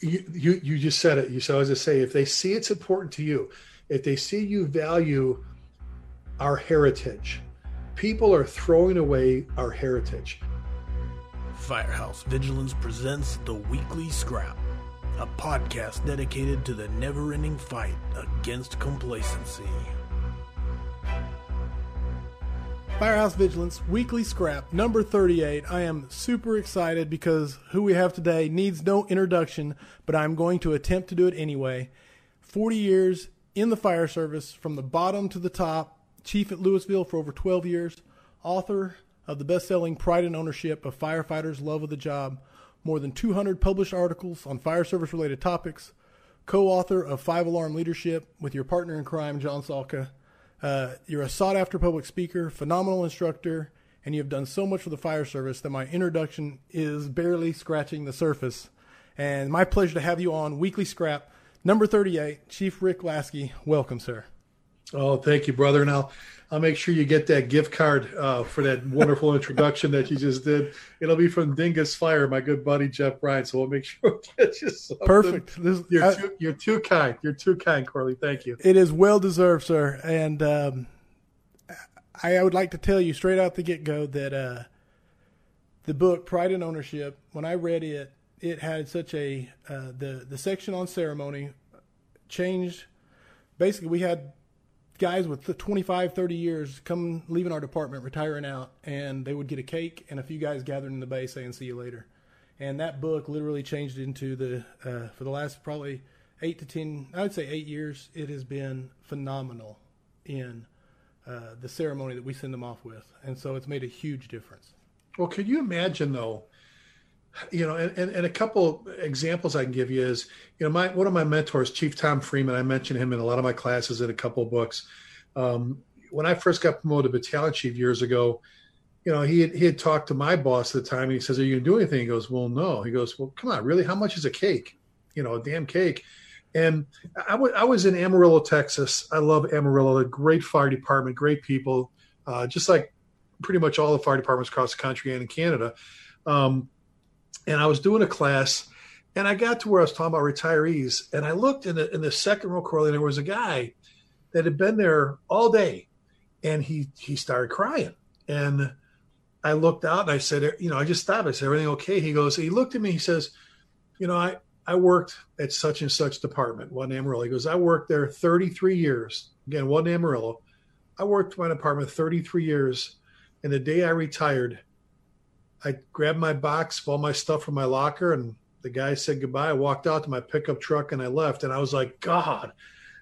you, you just said it. You so as I say, if they see it's important to you, if they see you value our heritage, people are throwing away our heritage. Firehouse Vigilance presents the Weekly Scrap, a podcast dedicated to the never ending fight against complacency. Firehouse Vigilance Weekly Scrap number 38. I am super excited because who we have today needs no introduction, but I'm going to attempt to do it anyway. 40 years in the fire service from the bottom to the top, chief at Lewisville for over 12 years, author of the best selling Pride and Ownership of Firefighters' Love of the Job, more than 200 published articles on fire service related topics, co author of Five Alarm Leadership with your partner in crime, John Salka. Uh, you're a sought after public speaker, phenomenal instructor, and you have done so much for the fire service that my introduction is barely scratching the surface. And my pleasure to have you on Weekly Scrap, number 38, Chief Rick Lasky. Welcome, sir. Oh, thank you, brother. Now, I'll make sure you get that gift card uh, for that wonderful introduction that you just did. It'll be from Dingus Fire, my good buddy Jeff Bryant. So we'll make sure we get you something. Perfect. This, you're, I, too, you're too kind. You're too kind, Corley. Thank you. It is well deserved, sir. And um, I, I, would like to tell you straight out the get go that uh, the book Pride and Ownership, when I read it, it had such a uh, the the section on ceremony changed. Basically, we had guys with 25, 30 years come leaving our department, retiring out, and they would get a cake and a few guys gathered in the bay saying "see you later." And that book literally changed into the uh, for the last probably eight to ten, I would say eight years. It has been phenomenal in uh, the ceremony that we send them off with, and so it's made a huge difference. Well, could you imagine though? You know, and, and, and, a couple examples I can give you is, you know, my one of my mentors, Chief Tom Freeman. I mentioned him in a lot of my classes in a couple books. Um, when I first got promoted to battalion chief years ago, you know, he had, he had talked to my boss at the time. And he says, "Are you gonna do anything?" He goes, "Well, no." He goes, "Well, come on, really? How much is a cake? You know, a damn cake." And I, w- I was in Amarillo, Texas. I love Amarillo. A great fire department, great people, uh, just like pretty much all the fire departments across the country and in Canada. Um, and I was doing a class, and I got to where I was talking about retirees, and I looked in the in the second row, Corley, and there was a guy that had been there all day, and he he started crying, and I looked out and I said, you know, I just stopped. I said, everything okay? He goes, he looked at me, he says, you know, I I worked at such and such department, one Amarillo. He goes, I worked there 33 years. Again, one Amarillo. I worked my department 33 years, and the day I retired, I grabbed my box of all my stuff from my locker and the guy said goodbye. I walked out to my pickup truck and I left. And I was like, God,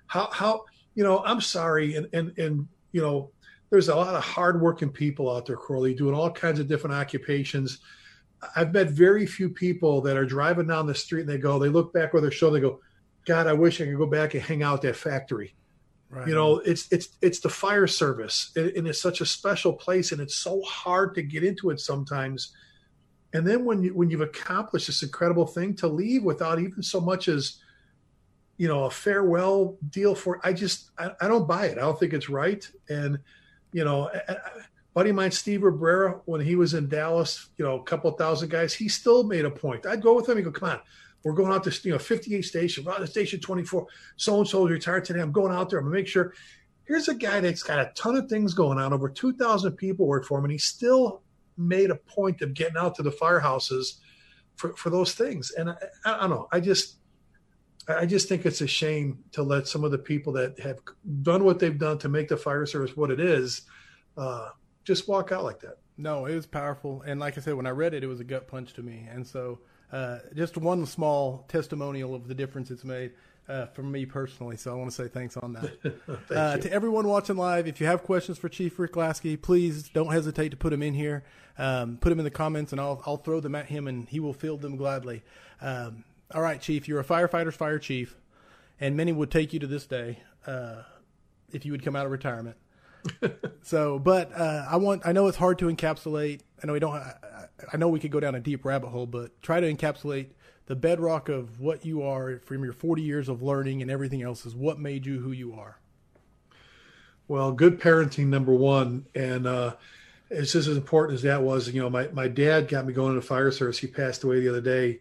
how, how, you know, I'm sorry. And, and, and, you know, there's a lot of hardworking people out there, Corley, doing all kinds of different occupations. I've met very few people that are driving down the street and they go, they look back over their shoulder, they go, God, I wish I could go back and hang out that factory. Right. You know, it's it's it's the fire service, and it's such a special place, and it's so hard to get into it sometimes. And then when you when you've accomplished this incredible thing, to leave without even so much as, you know, a farewell deal for, I just I, I don't buy it. I don't think it's right. And you know, buddy of mine, Steve Abraira, when he was in Dallas, you know, a couple thousand guys, he still made a point. I'd go with him. He go, come on, we're going out to you know 58 station, well, station 24. So and so retired today. I'm going out there. I'm gonna make sure. Here's a guy that's got a ton of things going on. Over 2,000 people work for him, and he still made a point of getting out to the firehouses for, for those things. And I, I don't know. I just I just think it's a shame to let some of the people that have done what they've done to make the fire service what it is uh, just walk out like that. No, it was powerful, and like I said, when I read it, it was a gut punch to me. And so uh, just one small testimonial of the difference it's made uh, for me personally. So I want to say thanks on that. uh, to everyone watching live, if you have questions for Chief Rick Lasky, please don't hesitate to put them in here. Um, put them in the comments, and I'll I'll throw them at him, and he will field them gladly. Um, all right, Chief, you're a firefighter's fire chief, and many would take you to this day uh, if you would come out of retirement. so, but uh, I want I know it's hard to encapsulate. I know we don't. I, know we could go down a deep rabbit hole, but try to encapsulate the bedrock of what you are from your 40 years of learning and everything else is what made you who you are. Well, good parenting, number one. And uh, it's just as important as that was. You know, my, my dad got me going into fire service. He passed away the other day.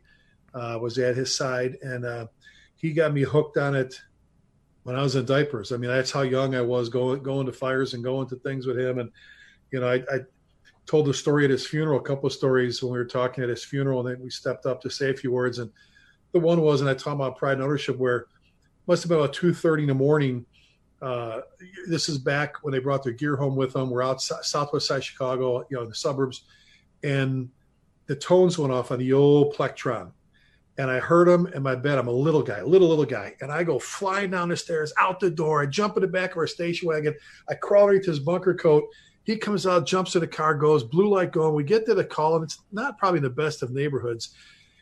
uh, was at his side, and uh, he got me hooked on it when I was in diapers. I mean, that's how young I was going going to fires and going to things with him. And you know, I, I told the story at his funeral, a couple of stories when we were talking at his funeral, and then we stepped up to say a few words. And the one was, and I talked about pride and ownership, where must have been about two thirty in the morning. Uh, this is back when they brought their gear home with them. We're out southwest side Chicago, you know, the suburbs, and the tones went off on the old plectron and I heard him in my bed. I'm a little guy, little, little guy. And I go flying down the stairs, out the door. I jump in the back of our station wagon. I crawl underneath his bunker coat. He comes out, jumps in the car, goes, blue light going. We get to the call, and it's not probably the best of neighborhoods.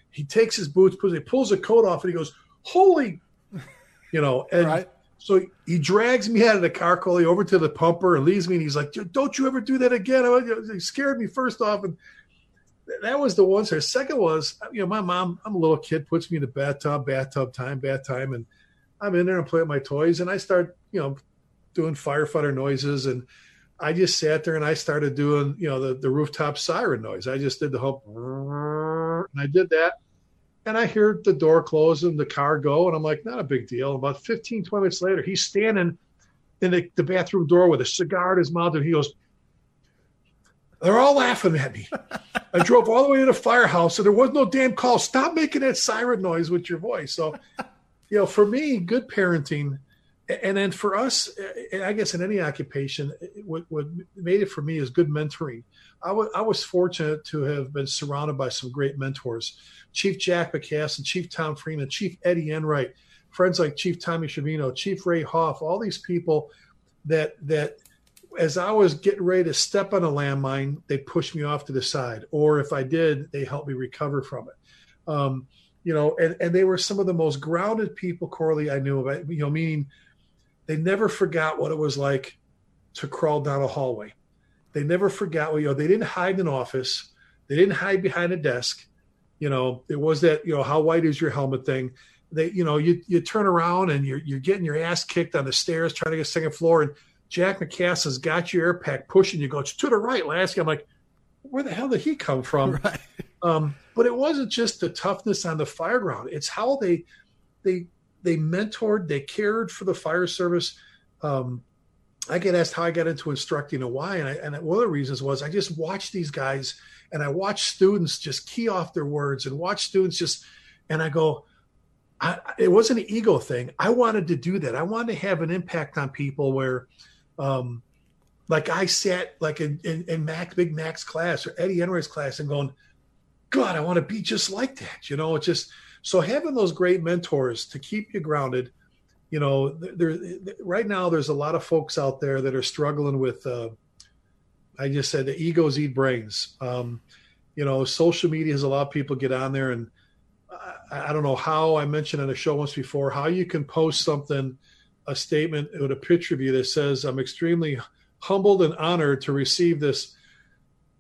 He takes his boots, puts, he pulls a coat off, and he goes, Holy, you know, and right. so he drags me out of the car, Corley, over to the pumper and leaves me. And he's like, Don't you ever do that again. Oh, he scared me first off. And that was the one. So second was, you know, my mom, I'm a little kid, puts me in the bathtub, bathtub time, bath time, and I'm in there and play with my toys, and I start, you know, doing firefighter noises, and I just sat there and I started doing, you know, the the rooftop siren noise. I just did the whole, and I did that, and I hear the door close and the car go, and I'm like, not a big deal. About 15, 20 minutes later, he's standing in the, the bathroom door with a cigar in his mouth, and he goes they're all laughing at me. I drove all the way to the firehouse, and there was no damn call. Stop making that siren noise with your voice. So, you know, for me, good parenting, and then for us, I guess in any occupation, what, what made it for me is good mentoring. I, w- I was fortunate to have been surrounded by some great mentors Chief Jack McCass Chief Tom Freeman, Chief Eddie Enright, friends like Chief Tommy Shavino, Chief Ray Hoff, all these people that that as I was getting ready to step on a landmine, they pushed me off to the side. Or if I did, they helped me recover from it. Um, you know, and, and they were some of the most grounded people, Corley, I knew about, you know, meaning they never forgot what it was like to crawl down a hallway. They never forgot, you know, they didn't hide in an office. They didn't hide behind a desk. You know, it was that, you know, how white is your helmet thing. They, you know, you, you turn around and you're, you're getting your ass kicked on the stairs, trying to get second floor. And Jack McCass has got your air pack pushing you, go to the right, Lasky. I'm like, where the hell did he come from? Right. Um, but it wasn't just the toughness on the fire ground; it's how they they they mentored, they cared for the fire service. Um, I get asked how I got into instructing and why, and, I, and one of the reasons was I just watched these guys and I watched students just key off their words and watch students just, and I go, I, it wasn't an ego thing. I wanted to do that. I wanted to have an impact on people where um, like I sat like in, in, in Mac, Big Mac's class or Eddie Enright's class and going, God, I want to be just like that. You know, it's just so having those great mentors to keep you grounded. You know, there right now there's a lot of folks out there that are struggling with. Uh, I just said the egos eat brains. Um, you know, social media has a lot of people get on there, and I, I don't know how I mentioned on a show once before how you can post something a statement with a picture of you that says, I'm extremely humbled and honored to receive this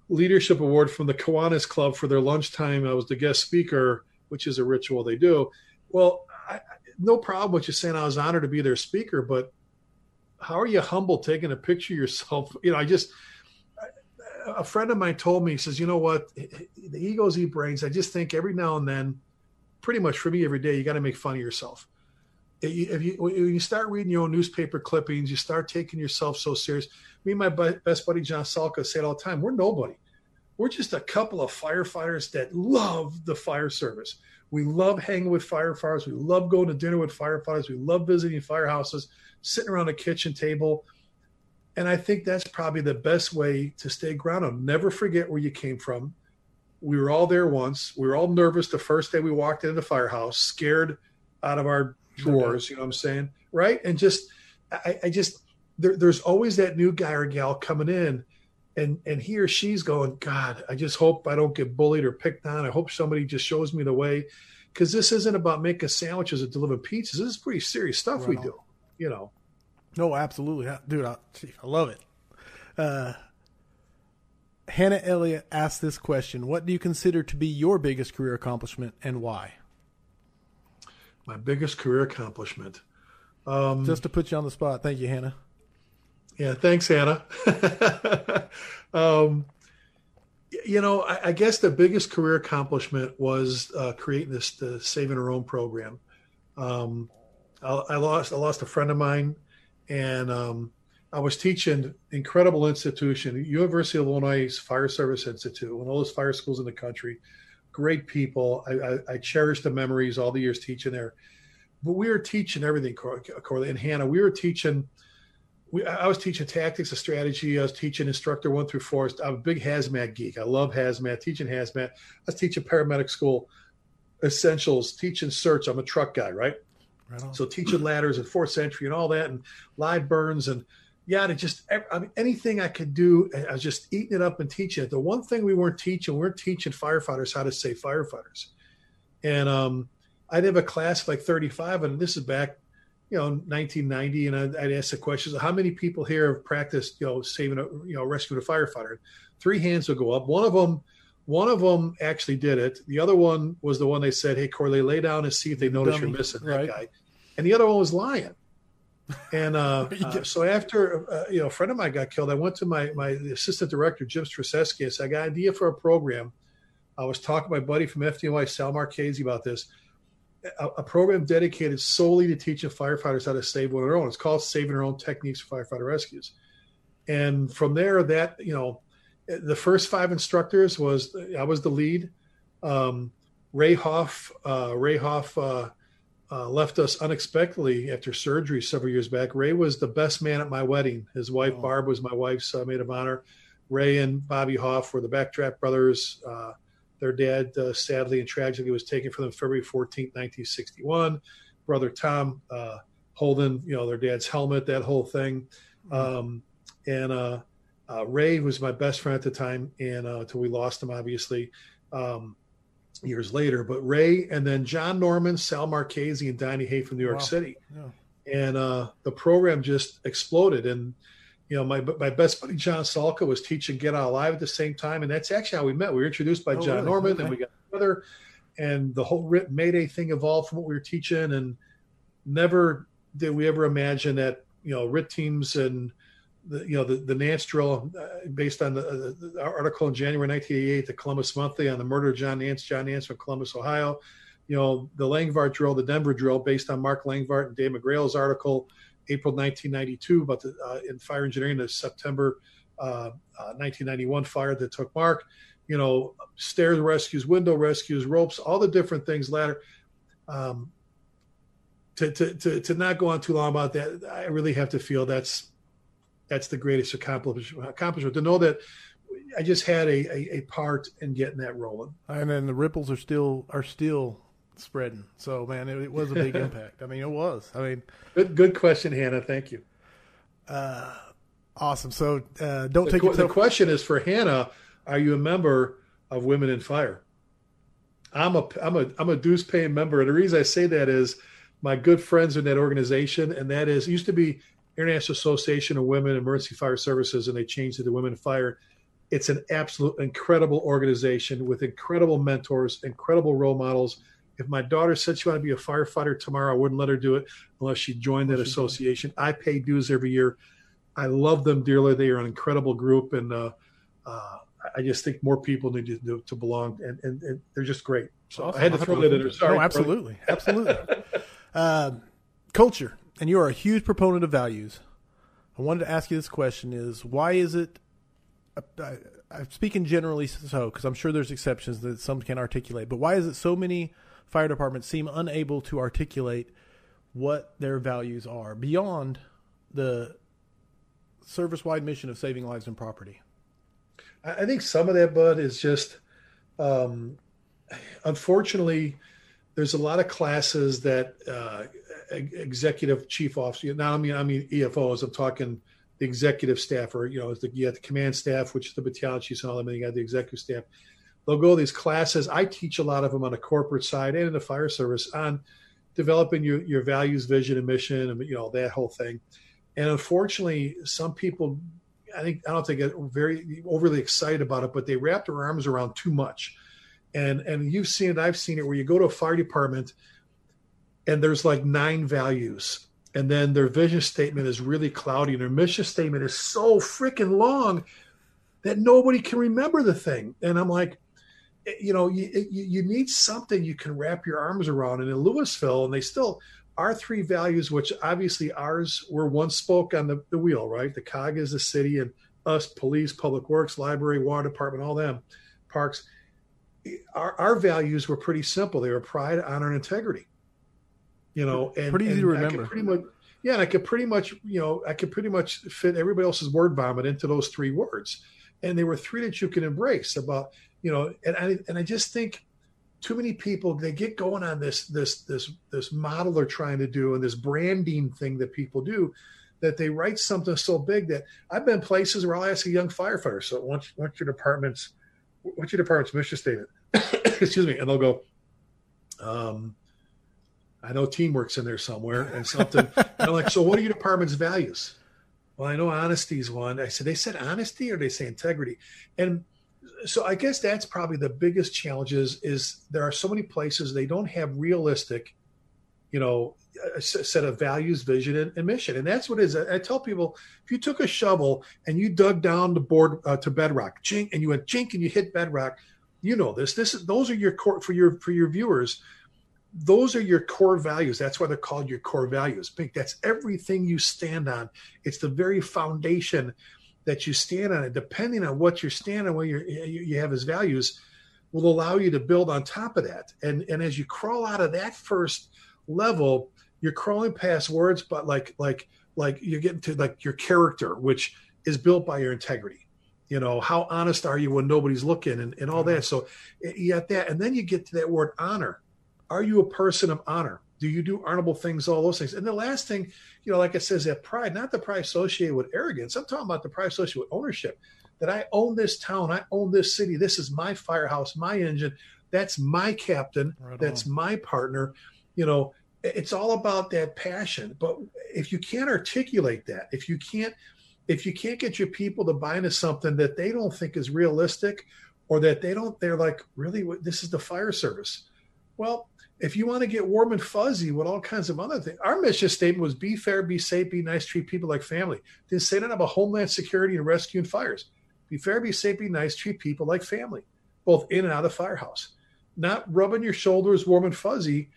leadership award from the Kiwanis Club for their lunchtime. I was the guest speaker, which is a ritual they do. Well, I, no problem with you saying I was honored to be their speaker, but how are you humble taking a picture of yourself? You know, I just, a friend of mine told me, he says, you know what, the egos eat brains. I just think every now and then, pretty much for me every day, you got to make fun of yourself if you when you start reading your own newspaper clippings, you start taking yourself so serious. Me and my best buddy John Salka say it all the time. We're nobody. We're just a couple of firefighters that love the fire service. We love hanging with firefighters. We love going to dinner with firefighters. We love visiting firehouses, sitting around a kitchen table. And I think that's probably the best way to stay grounded. Never forget where you came from. We were all there once. We were all nervous the first day we walked into the firehouse, scared out of our drawers. You know what I'm saying? Right? And just, I, I just, there, there's always that new guy or gal coming in, and and he or she's going, God, I just hope I don't get bullied or picked on. I hope somebody just shows me the way, because this isn't about making sandwiches or delivering pizzas. This is pretty serious stuff right we on. do. You know. No, absolutely, dude. I, I love it. Uh, Hannah Elliott asked this question: What do you consider to be your biggest career accomplishment, and why? my biggest career accomplishment. Um, Just to put you on the spot. Thank you, Hannah. Yeah, thanks, Hannah. um, you know, I, I, guess the biggest career accomplishment was uh, creating this the Saving Our Own program. Um, I, I, lost I lost a friend of mine, and um, I was teaching incredible institution, University of Illinois Fire Service Institute, one of those fire schools in the country. Great people. I, I, I cherish the memories all the years teaching there. But we were teaching everything, Corley and Hannah. We were teaching we, I was teaching tactics, a strategy. I was teaching instructor one through four. I'm a big hazmat geek. I love hazmat, teaching hazmat. I was teaching paramedic school essentials, teaching search. I'm a truck guy, right? right so teaching ladders and forcible entry and all that, and live burns and yeah, to just I mean, anything I could do. I was just eating it up and teaching it. The one thing we weren't teaching, we weren't teaching firefighters how to save firefighters. And um, I'd have a class of like 35, and this is back you know 1990 and I'd, I'd, ask the questions how many people here have practiced you know saving a you know rescuing a firefighter? Three hands will go up. One of them one of them actually did it. The other one was the one they said hey corley lay down and see if they notice Dummy. you're missing right. that guy. And the other one was lying. And uh, uh, so after uh, you know a friend of mine got killed i went to my my assistant director jim Straseski. i said i got an idea for a program. I was talking to my buddy from fdny sal marchese about this a, a, program dedicated solely to teaching firefighters how to save one of their own. It's called Saving Their Own Techniques for Firefighter Rescues. And from there, that you know, the first five instructors was I was the lead. Um, Ray Hoff, uh, Ray Hoff uh, uh, left us unexpectedly after surgery several years back. Ray was the best man at my wedding. His wife oh. Barb was my wife's uh, maid of honor. Ray and Bobby Hoff were the Backdraft brothers. Their dad, uh, sadly and tragically, was taken from them February 14, 1961. Brother Tom uh, holding, you know, their dad's helmet, that whole thing. Mm-hmm. Um, and uh, uh, Ray was my best friend at the time, and until uh, we lost him, obviously, um, years later. But Ray, and then John Norman, Sal Marchese, and Donnie Hay from New York wow. City. Yeah. And uh, the program just exploded. And you know, my my best buddy John Salka was teaching Get Out Alive at the same time, and that's actually how we met. We were introduced by oh, John really? Norman, okay. and we got together, and the whole Rit Mayday thing evolved from what we were teaching, and never did we ever imagine that you know RIT teams and the you know the the Nance drill uh, based on the, uh, the, article in January 1988, the Columbus Monthly on the murder of John Nance, John Nance from Columbus, Ohio. You know the Langvardt drill, the Denver drill, based on Mark Langvardt and Dave McGrail's article April 1992 about the uh, in fire engineering, the September uh, 1991 uh, fire that took Mark. You know, stairs rescues, window rescues, ropes, all the different things. Ladder. Um, to, to, to, to not go on too long about that, I really have to feel that's that's the greatest accomplishment. Accomplishment to know that I just had a, a, a part in getting that rolling. And then the ripples are still are still spreading. So man, it, it was a big impact. I mean, it was. I mean, good good question, Hannah. Thank you. Uh, awesome. So uh, don't the, take the question is for Hannah. Are you a member of Women in Fire? I'm a I'm a I'm a dues paying member, and the reason I say that is my good friends in that organization, and that is used to be International Association of Women Emergency Fire Services, and they changed it to Women in Fire. It's an absolute incredible organization with incredible mentors, incredible role models, if my daughter said she wanted to be a firefighter tomorrow, I wouldn't let her do it unless she joined that association. I pay dues every year. I love them dearly. They are an incredible group, and uh, uh, I just think more people need to, to belong, and, and, and, they're just great. So awesome. I had to throw that in there. Sorry, no, absolutely, absolutely. uh, culture, and you are a huge proponent of values. I wanted to ask you this question: Is why is it? I, I'm speaking generally so because I'm sure there's exceptions that some can articulate, but why is it so many fire departments seem unable to articulate what their values are beyond the service wide mission of saving lives and property. I think some of that, Bud, is just um, unfortunately, there's a lot of classes that uh, executive chief officer. Now, I mean, I mean EFOs. I'm talking the executive staff, or you know, the, you have the command staff, which is the battalion chiefs and all them, and you got the executive staff they'll go these classes. I teach a lot of them on the corporate side and in the fire service on developing your, your values, vision, and mission, and you know that whole thing. And unfortunately, some people, I think, I don't think get very overly excited about it, but they wrap their arms around too much. And and you've seen it, I've seen it, where you go to a fire department, and there's like nine values, and then their vision statement is really cloudy, and their mission statement is so freaking long that nobody can remember the thing. And I'm like, Eh, you know, you, eh, you, you need something you can wrap your arms around. And in Lewisville, and they still, our three values, which obviously ours were one spoke on the, the wheel, right? The COG is the city and us, police, public works, library, water department, all them, parks. Eh, our, our values were pretty simple. They were pride, honor, and integrity. You know, and pretty easy and to remember. Pretty much, yeah, and I could pretty much, you know, I could pretty much fit everybody else's word vomit into those three words, and they were three that you can embrace about, you know, and I and I just think too many people they get going on this this this this model they're trying to do and this branding thing that people do that they write something so big that I've been places where I'll ask a young firefighter, so what's what's your department's what's your department's mission statement? Excuse me, and they'll go, um, I know teamwork's in there somewhere and something. and I'm like, so what are your department's values? Well, I know honesty is one. I said, they said honesty or they say integrity? And so I guess that's probably the biggest challenge is, there are so many places they don't have realistic, you know, a set of values, vision, and, and mission. And that's what is. I, tell people if you took a shovel and you dug down the board uh, to bedrock, chink, and you went chink and you hit bedrock, you know this. This is those are your core for your for your viewers those are your core values. That's why they're called your core values. Big. That's everything you stand on. It's the very foundation that you stand on. And depending on what you're standing, where you you have as values, will allow you to build on top of that. And and as you crawl out of that first level, you're crawling past words, but like like like you're getting to like your character, which is built by your integrity. You know, how honest are you when nobody's looking and, and all mm-hmm. that. So eh, you got that. And then you get to that word honor are you a person of honor? Do you do honorable things, all those things? And the last thing, you know, like it says, that pride, not the pride associated with arrogance. I'm talking about the pride associated with ownership. That I own this town, I own this city. This is my firehouse, my engine. That's my captain. Right that's my partner. You know, it's all about that passion. But if you can't articulate that, if you can't, if you can't get your people to buy into something that they don't think is realistic, or that they don't, they're like, really, this is the fire service. Well, if you want to get warm and fuzzy with all kinds of other things, our mission statement was be fair, be safe, be nice, treat people like family. Didn't say that about homeland security and rescue and fires. Be fair, be safe, be nice, treat people like family, both in and out of the firehouse. Not rubbing your shoulders warm and fuzzy.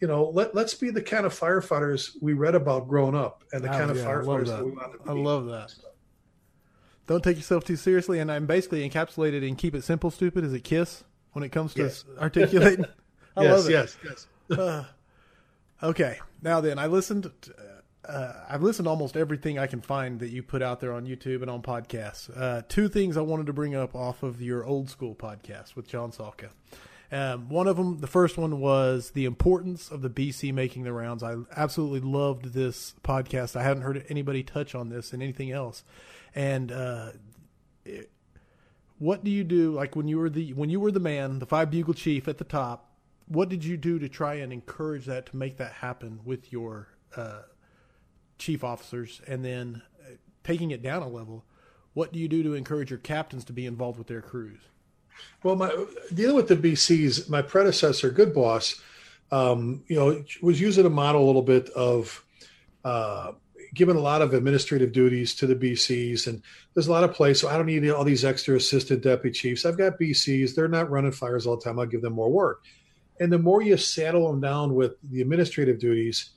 You know, let, let's be the kind of firefighters we read about growing up and the oh, kind of yeah, firefighters that. that we want to be. I love that. Don't take yourself too seriously. And I'm basically encapsulated in keep it simple, stupid. Is it KISS when it comes to yes. articulating? I yes, love it. Yes, yes. uh, okay, now then, I listened. To, uh, I've listened to almost everything I can find that you put out there on YouTube and on podcasts. Uh, two things I wanted to bring up off of your old school podcast with John Salka. Um, one of them, the first one was the importance of the BC making the rounds. I absolutely loved this podcast. I haven't heard anybody touch on this and anything else. And uh, it, what do you do? Like when you were the when you were the man, the five bugle chief at the top what did you do to try and encourage that to make that happen with your uh, chief officers? And then uh, taking it down a level what do you do to encourage your captains to be involved with their crews? Well my dealing with the bcs my predecessor good boss um, you know was using a model a little bit of uh, giving a lot of administrative duties to the bcs and there's a lot of places so i don't need all these extra assistant deputy chiefs. I've got bcs they're not running fires all the time i'll give them more work and the more you saddle them down with the administrative duties,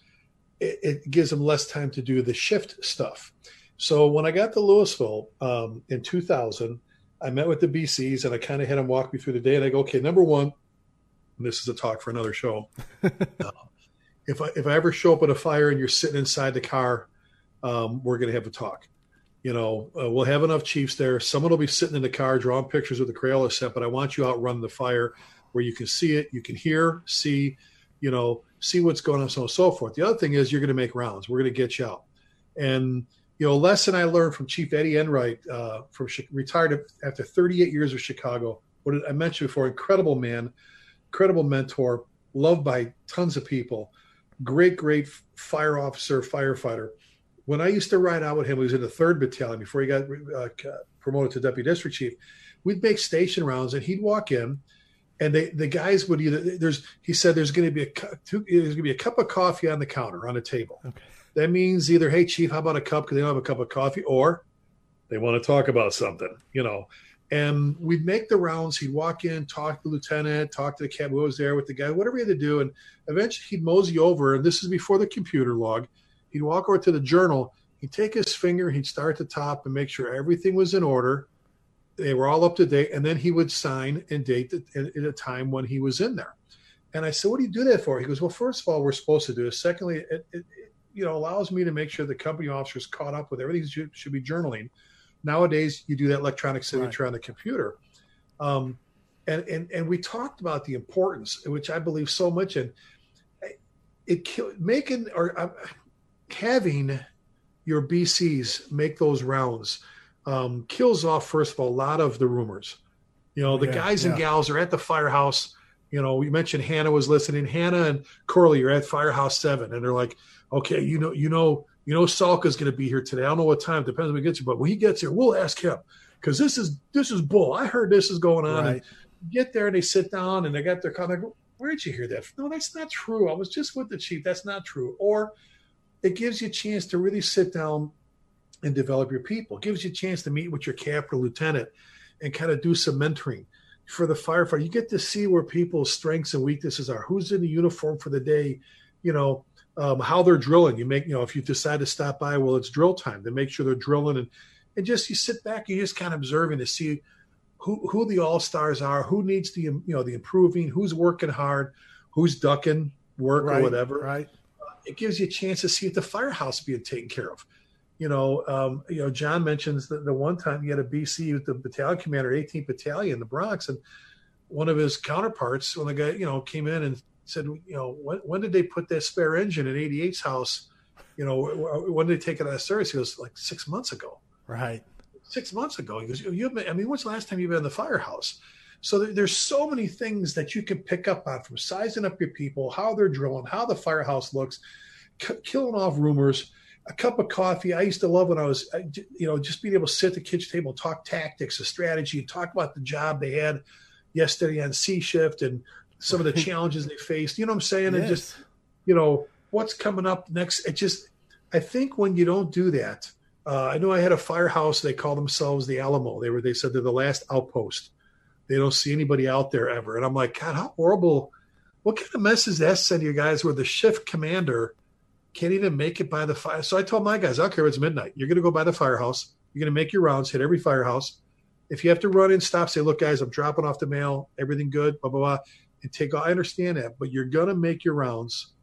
it, it gives them less time to do the shift stuff. So when I got to Lewisville um, in 2000, I met with the BCs and I kind of had them walk me through the day. And I go, okay, number one, this is a talk for another show. uh, if I if I ever show up at a fire and you're sitting inside the car, um, we're going to have a talk. You know, uh, we'll have enough chiefs there. Someone will be sitting in the car drawing pictures with the Crayola set, but I want you out running the fire where you can see it, you can hear, see, you know, see what's going on, so on and so forth. The other thing is you're going to make rounds. We're going to get you out. And you know, lesson I learned from Chief Eddie Enright, uh, from retired after 38 years of Chicago. What I mentioned before, incredible man, incredible mentor, loved by tons of people, great, great fire officer, firefighter. When I used to ride out with him, he was in the third battalion before he got uh, promoted to deputy district chief. We'd make station rounds, and he'd walk in and they the guys would either there's he said there's going to be a two, there's going to be a cup of coffee on the counter on a table. Okay. That means either hey chief, how about a cup because they don't have a cup of coffee, or They want to talk about something, you know. And we'd make the rounds. He'd walk in, talk to the lieutenant, talk to the captain who was there with the guy, whatever he had to do. And eventually he'd mosey over. And this is before the computer log. He'd walk over to the journal. He'd take his finger, he'd start at the top and make sure everything was in order. They were all up to date. And then he would sign and date at a time when he was in there. And I said, What do you do that for? He goes, Well, first of all, we're supposed to do this. Secondly, it, it, it you know allows me to make sure the company officers caught up with everything should, should be journaling. Nowadays, you do that electronic signature right. on the computer. Um, and, and and we talked about the importance, which I believe so much in. It making or uh, having your BCs make those rounds um, kills off first of all a lot of the rumors. You know, the yeah, guys yeah. and gals are at the firehouse. You know, we mentioned Hannah was listening. Hannah and Corley are at Firehouse Seven, and they're like, "Okay, you know, you know, you know Salka's going to be here today. I don't know what time. Depends when he gets here. But when he gets here, we'll ask him because this is this is bull. I heard this is going on. Right. Get there and they sit down and they got their comment. Where did you hear that? No, that's not true. I was just with the chief. That's not true. Or it gives you a chance to really sit down and develop your people. It gives you a chance to meet with your captain, lieutenant, and kind of do some mentoring for the firefighter. You get to see where people's strengths and weaknesses are. Who's in the uniform for the day? You know, um, how they're drilling. You make, you know, if you decide to stop by, well, it's drill time. To make sure they're drilling, and and just you sit back, you just kind of observing to see who who the all stars are, who needs the you know the improving, who's working hard, who's ducking work right, or whatever. Right. Uh, it gives you a chance to see if the firehouse being taken care of. You know, um, you know, John mentions that the one time he had a BC with the battalion commander, 18th Battalion, the Bronx, and one of his counterparts, when the guy, you know, came in and said, you know, when, when did they put that spare engine in 88's house? You know, when did they take it out of service? He goes, like six months ago. Right. Six months ago. He goes, you I mean, when's the last time you've been in the firehouse? So there's so many things that you can pick up on from sizing up your people, how they're drilling, how the firehouse looks, c- killing off rumors, a cup of coffee. I used to love when I was, you know, just being able to sit at the kitchen table, talk tactics, a strategy, talk about the job they had yesterday on C shift and some of the challenges they faced. You know what I'm saying? Yes. And just, you know, what's coming up next. It just, I think when you don't do that, uh, I know I had a firehouse. They call themselves the Alamo. They were, they said they're the last outpost. They don't see anybody out there ever. And I'm like, God, how horrible. What kind of message that send you guys where the shift commander can't even make it by the fire? So I told my guys, I don't care if it's midnight. You're going to go by the firehouse. You're going to make your rounds, hit every firehouse. If you have to run in, stop, say, look, guys, I'm dropping off the mail. Everything good, blah, blah, blah and take. I understand that, but you're gonna make your rounds.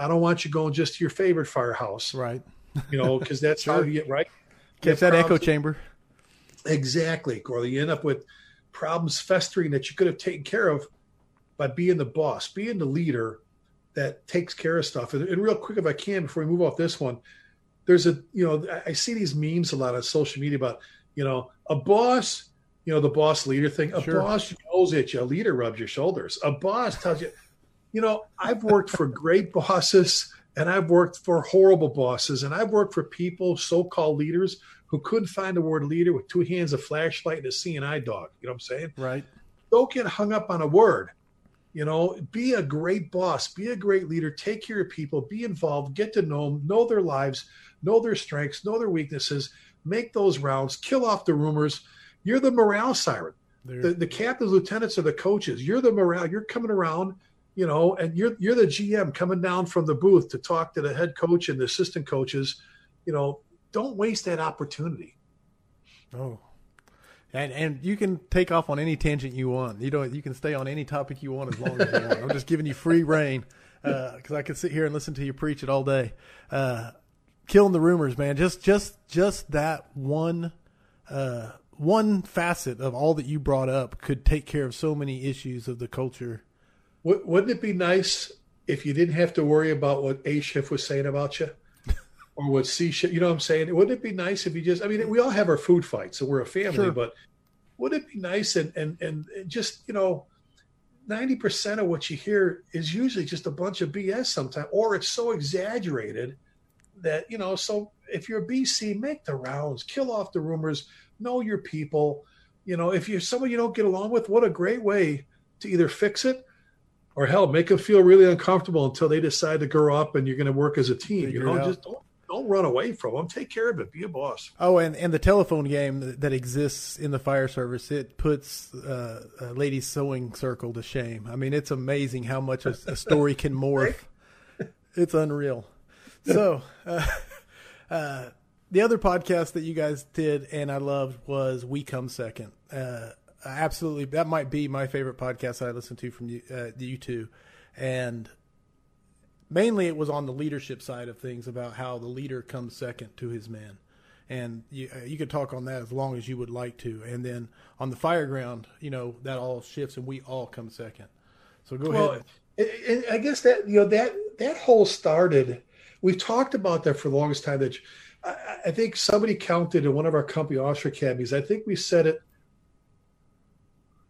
I don't want you going just to your favorite firehouse, right? You know, because that's sure. how you get right. Get that echo chamber. Exactly, Corley. You end up with problems festering that you could have taken care of by being the boss, being the leader that takes care of stuff. And, and real quick, if I can, before we move off this one, there's a you know I see these memes a lot on social media about you know a boss you know, the boss leader thing. A sure. boss yells at you, a leader rubs your shoulders. A boss tells you, you know, I've worked for great bosses and I've worked for horrible bosses and I've worked for people, so called leaders, who couldn't find the word leader with two hands, a flashlight, and a eye dog. You know what I'm saying? Right. Don't get hung up on a word. You know, be a great boss, be a great leader, take care of people, be involved, get to know them, know their lives, know their strengths, know their weaknesses, make those rounds, kill off the rumors you're the morale siren. The, the captains, lieutenants are the coaches. You're the morale. You're coming around, you know, and you're you're the GM coming down from the booth to talk to the head coach and the assistant coaches. You know, don't waste that opportunity. Oh, and and you can take off on any tangent you want. You know, you can stay on any topic you want as long as you want. I'm just giving you free reign because uh, I could sit here and listen to you preach it all day. Uh, killing the rumors, man. Just just just that one uh, one facet of all that you brought up could take care of so many issues of the culture. Wouldn't it be nice if you didn't have to worry about what A shift was saying about you? Or what C shift, you know what I'm saying? Wouldn't it be nice if you just, I mean, we all have our food fights, so we're a family, sure. but wouldn't it be nice and, and, and just, you know, 90% of what you hear is usually just a bunch of BS sometimes, or it's so exaggerated that, you know, so if you're a BC, make the rounds, kill off the rumors, know your people. You know, if you're someone you don't get along with, what a great way to either fix it or hell, make them feel really uncomfortable until they decide to grow up and you're going to work as a team. Figure you know, just don't don't run away from them. Take care of it. Be a boss. Oh, and, and the telephone game that exists in the fire service, it puts uh, a ladies sewing circle to shame. I mean, it's amazing how much a, a story can morph. It's unreal. So, uh, uh, the other podcast that you guys did and I loved was We Come Second. Uh, absolutely, that might be my favorite podcast I listen to from you, uh, you two, and mainly it was on the leadership side of things about how the leader comes second to his men. And you, uh, you could talk on that as long as you would like to. And then on the fire ground, you know, that all shifts and we all come second. So go well, ahead. And I guess that, you know, that, that whole started, we've talked about that for the longest time that I, I think somebody counted in one of our company officer academies. I think we said it,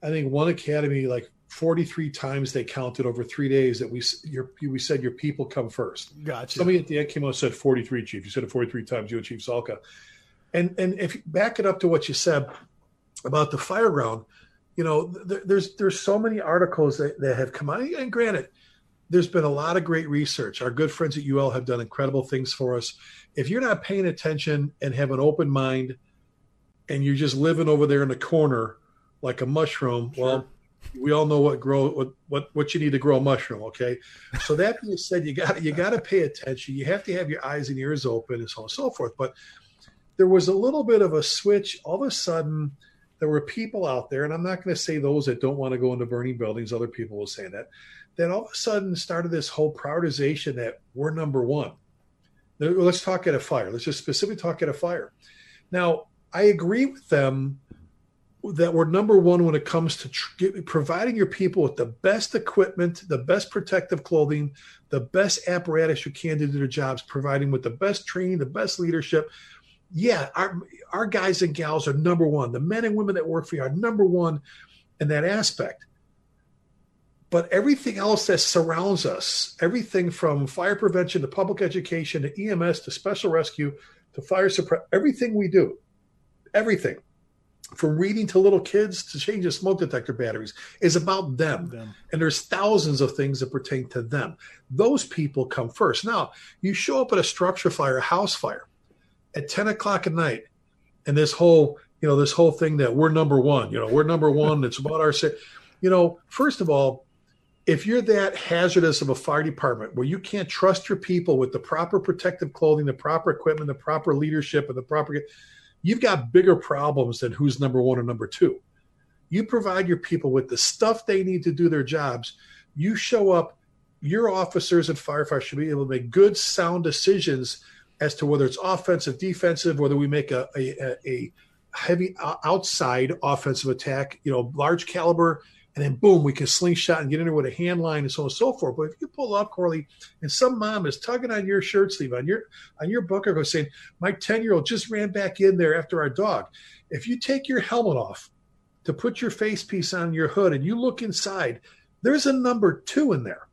I think one academy like 43 times they counted over three days that we your we said your people come first. Gotcha. Somebody at the end came out and said 43, Chief. You said it 43 times, you and Chief Salka. And and if you back it up to what you said about the fire ground, you know, th- there's there's so many articles that, that have come out. And granted, there's been a lot of great research. Our good friends at UL have done incredible things for us. If you're not paying attention and have an open mind and you're just living over there in the corner like a mushroom, sure. well, we all know what grow what, what what you need to grow a mushroom okay? So that being said you got you got to pay attention. You have to have your eyes and ears open and so on and so forth. But there was a little bit of a switch. All of a sudden there were people out there and i'm not going to say those that don't want to go into burning buildings other people will say that that all of a sudden started this whole prioritization that we're number one. Let's talk at a fire. Let's just specifically talk at a fire. Now i agree with them that we're number one when it comes to tr- providing your people with the best equipment, the best protective clothing, the best apparatus you can to do their jobs, providing with the best training, the best leadership. Yeah, our our guys and gals are number one. The men and women that work for you are number one in that aspect. But everything else that surrounds us, everything from fire prevention to public education to EMS to special rescue to fire suppression, everything we do, everything from reading to little kids to changing smoke detector batteries is about them. them. And there's thousands of things that pertain to them. Those people come first. Now, you show up at a structure fire, a house fire at 10 o'clock at night, and this whole, you know, this whole thing that we're number one, you know, we're number one, it's about our, you know, first of all, if you're that hazardous of a fire department where you can't trust your people with the proper protective clothing, the proper equipment, the proper leadership, and the proper you've got bigger problems than who's number one or number two. You provide your people with the stuff they need to do their jobs. You show up, your officers and firefighters should be able to make good, sound decisions as to whether it's offensive, defensive, whether we make a, a, a heavy outside offensive attack, you know, large caliber and then boom, we can slingshot and get in there with a hand line and so on and so forth. But if you pull up, Corley, and some mom is tugging on your shirt sleeve, on your on your bunker, go saying, My 10 year old just ran back in there after our dog. If you take your helmet off to put your face piece on your hood and you look inside, there's a number two in there.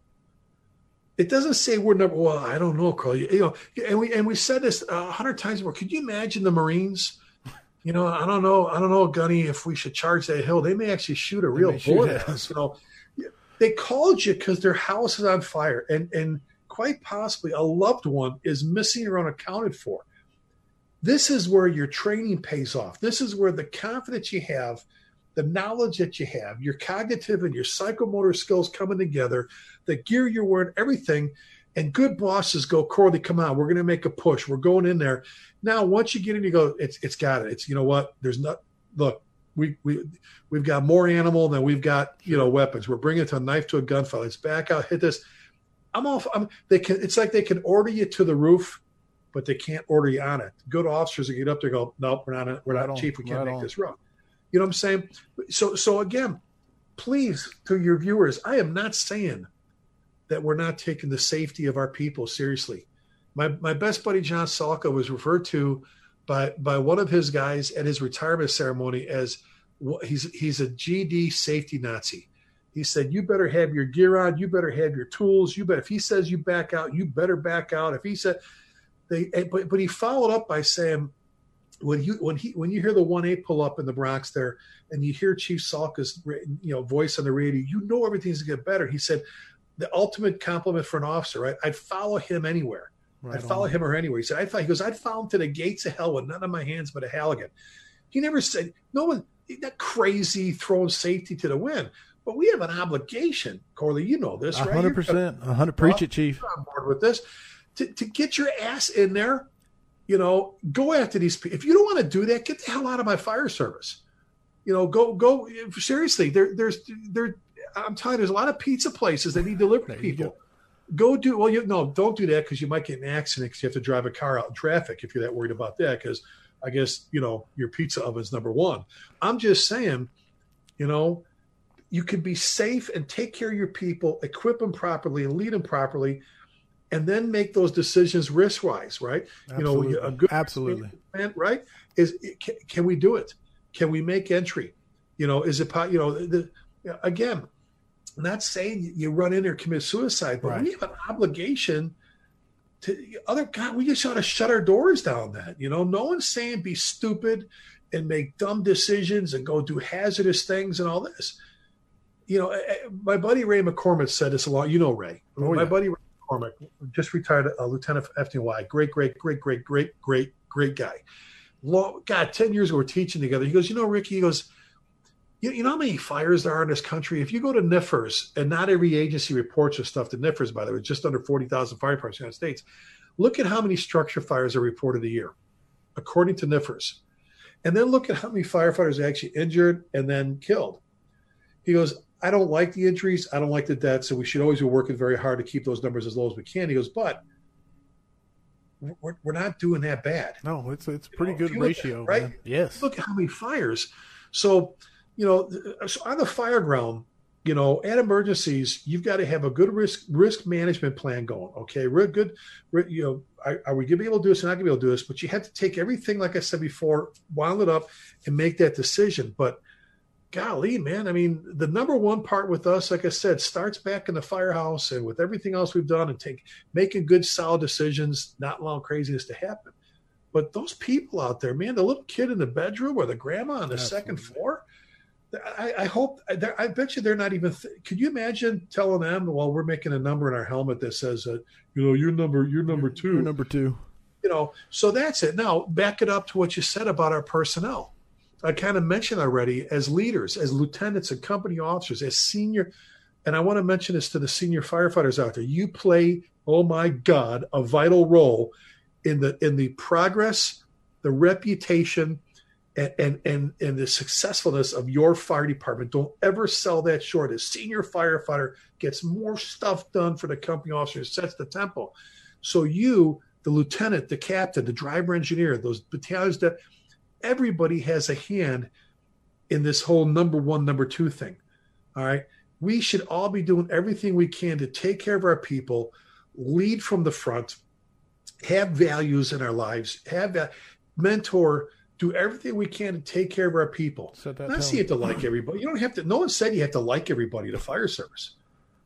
It doesn't say we're number well, I don't know, Corley. You know, and we and we said this a hundred times before. Could you imagine the Marines? You know, I don't know, I don't know, Gunny, if we should charge that hill. They may actually shoot a real bullet at us. You know, they called you because their house is on fire, and and quite possibly a loved one is missing or unaccounted for. This is where your training pays off. This is where the confidence you have, the knowledge that you have, your cognitive and your psychomotor skills coming together, the gear you're wearing, everything. And good bosses go, Corley, come on, we're going to make a push. We're going in there. Now, once you get in, you go, it's it's got it. It's you know what? There's not. Look, we we we've got more animal than we've got you know weapons. We're bringing it to a knife to a gunfight. Let's back out, hit this. I'm off. I'm. They can. It's like they can order you to the roof, but they can't order you on it. Good officers that get up there go, nope, we're not. We're not right chief. We can't right make on. this run. You know what I'm saying? So so again, please to your viewers, I am not saying that we're not taking the safety of our people seriously my my best buddy John Salka was referred to by by one of his guys at his retirement ceremony as he's he's a GD safety Nazi. He said, "You better have your gear on. You better have your tools. You better. If he says you back out, you better back out. If he said, they, eh, but but he followed up by saying, when you when he when you hear the one A pull up in the Bronx there, and you hear Chief Salka's you know voice on the radio, you know everything's gonna get better. He said, the ultimate compliment for an officer, right? I'd follow him anywhere Right I'd follow on. him or her anyway. He said, I thought he goes, I'd follow him to the gates of hell with none of my hands but a Halligan. He never said, no one, that crazy throwing safety to the wind. But we have an obligation, Corley. You know this, right? Hundred percent, hundred. Preach it, Chief. On board with this, to, to get your ass in there. You know, go after these people. If you don't want to do that, get the hell out of my fire service. You know, go go seriously. There, there's there. I'm telling you, there's a lot of pizza places that need delivery people. Go. do well. You no, don't do that because you might get an accident because you have to drive a car out in traffic if you're that worried about that. Because I guess you know your pizza oven's number one. I'm just saying, you know, you can be safe and take care of your people, equip them properly, and lead them properly, and then make those decisions risk wise, right? Absolutely. You know, a good absolutely plan, right? Is can, can, we do it? Can we make entry? You know, is it you know the, again? I'm not saying you run in there commit suicide, but right. we have an obligation to other God. We just ought to shut our doors down. That you know, no one's saying be stupid and make dumb decisions and go do hazardous things and all this you know, eh, eh, my buddy Ray McCormick said this a lot. You know Ray. Oh, my yeah. buddy Ray McCormick just retired, a lieutenant of. Great, great, great, great, great, great, great guy. Long, God, ten years ago we're teaching together. He goes, you know, Ricky. He goes, you, you know how many fires there are in this country? If you go to NFIRS, and not every agency reports this stuff to NFIRS, by the way, just under forty thousand fire departments in the United States. Look at how many structure fires are reported a year, according to NFIRS. And then look at how many firefighters are actually injured and then killed. He goes, I don't like the injuries. I don't like the deaths. So we should always be working very hard to keep those numbers as low as we can. He goes, but we're, we're not doing that bad. No, it's it's pretty you know, good ratio, at, right? Man. Yes. Look at how many fires. So, you know, uh, so on the fire ground, you know, at emergencies, you've got to have a good risk risk management plan going. Okay, real good. You know, are, are we going to be able to do this? Or not going to be able to do this? But you have to take everything, like I said before, wound it up, and make that decision. But golly, man, I mean, the number one part with us, like I said, starts back in the firehouse and with everything else we've done and take making good, solid decisions, not allowing craziness to happen. But those people out there, man, the little kid in the bedroom or the grandma on the Absolutely. second floor, I, I hope, I bet you they're not even. Th- could you imagine telling them, "Well, we're making a number in our helmet that says, uh, you know, you're number, you're number 2 you're number two. You know, so that's it. Now, back it up to what you said about our personnel I kind of mentioned already as leaders, as lieutenants and company officers, as senior, and I want to mention this to the senior firefighters out there. You play, oh my God, a vital role in the in the progress, the reputation, and and and, and the successfulness of your fire department. Don't ever sell that short. A senior firefighter gets more stuff done for the company officer, sets the tempo. So you, the lieutenant, the captain, the driver engineer, those battalions that everybody has a hand in this whole number one, number two thing. All right. We should all be doing everything we can to take care of our people, lead from the front, have values in our lives, have that mentor, do everything we can to take care of our people. So Not see it to like everybody. You don't have to. No one said you have to like everybody. The fire service.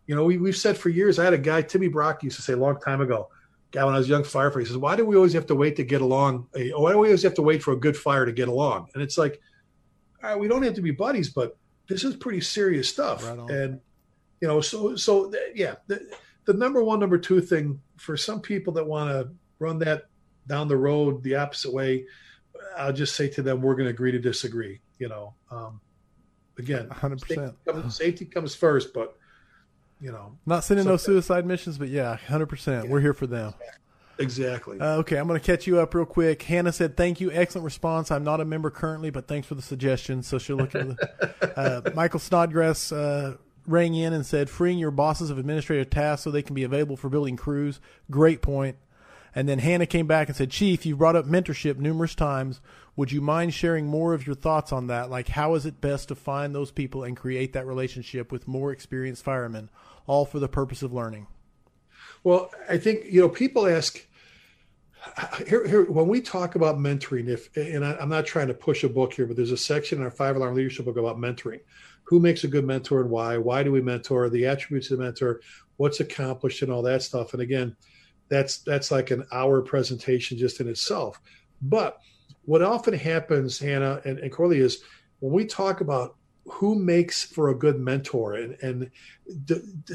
You know, we, we've said for years. I had a guy, Timmy Brock, used to say a long time ago guy when I was a young firefighter. He says, "Why do we always have to wait to get along? Why do we always have to wait for a good fire to get along?" And it's like, all right, we don't have to be buddies, but this is pretty serious stuff. Right and you know, so so yeah, the, the number one, number two thing for some people that want to run that down the road the opposite way, I'll just say to them, we're going to agree to disagree. You know, um, again, hundred percent safety comes first, but you know, not sending no suicide missions, but yeah, hundred percent, we're here for them. Exactly. Uh, okay, I'm going to catch you up real quick. Hannah said, "Thank you, excellent response. I'm not a member currently, but thanks for the suggestion." So she'll look at the. Uh, Michael Snodgrass uh, rang in and said, "Freeing your bosses of administrative tasks so they can be available for building crews. Great point." And then Hannah came back and said, Chief, you've brought up mentorship numerous times. Would you mind sharing more of your thoughts on that? Like, how is it best to find those people and create that relationship with more experienced firemen? all for the purpose of learning? Well, I think you know people ask here, here when we talk about mentoring. If and I, am not trying to push a book here, but there's a section in our five alarm leadership book about mentoring. Who makes a good mentor and why? Why do we mentor? The attributes of the mentor, what's accomplished, and all that stuff. And again, that's that's like an hour presentation just in itself. But what often happens, Hannah and, and Corley, is when we talk about who makes for a good mentor and, and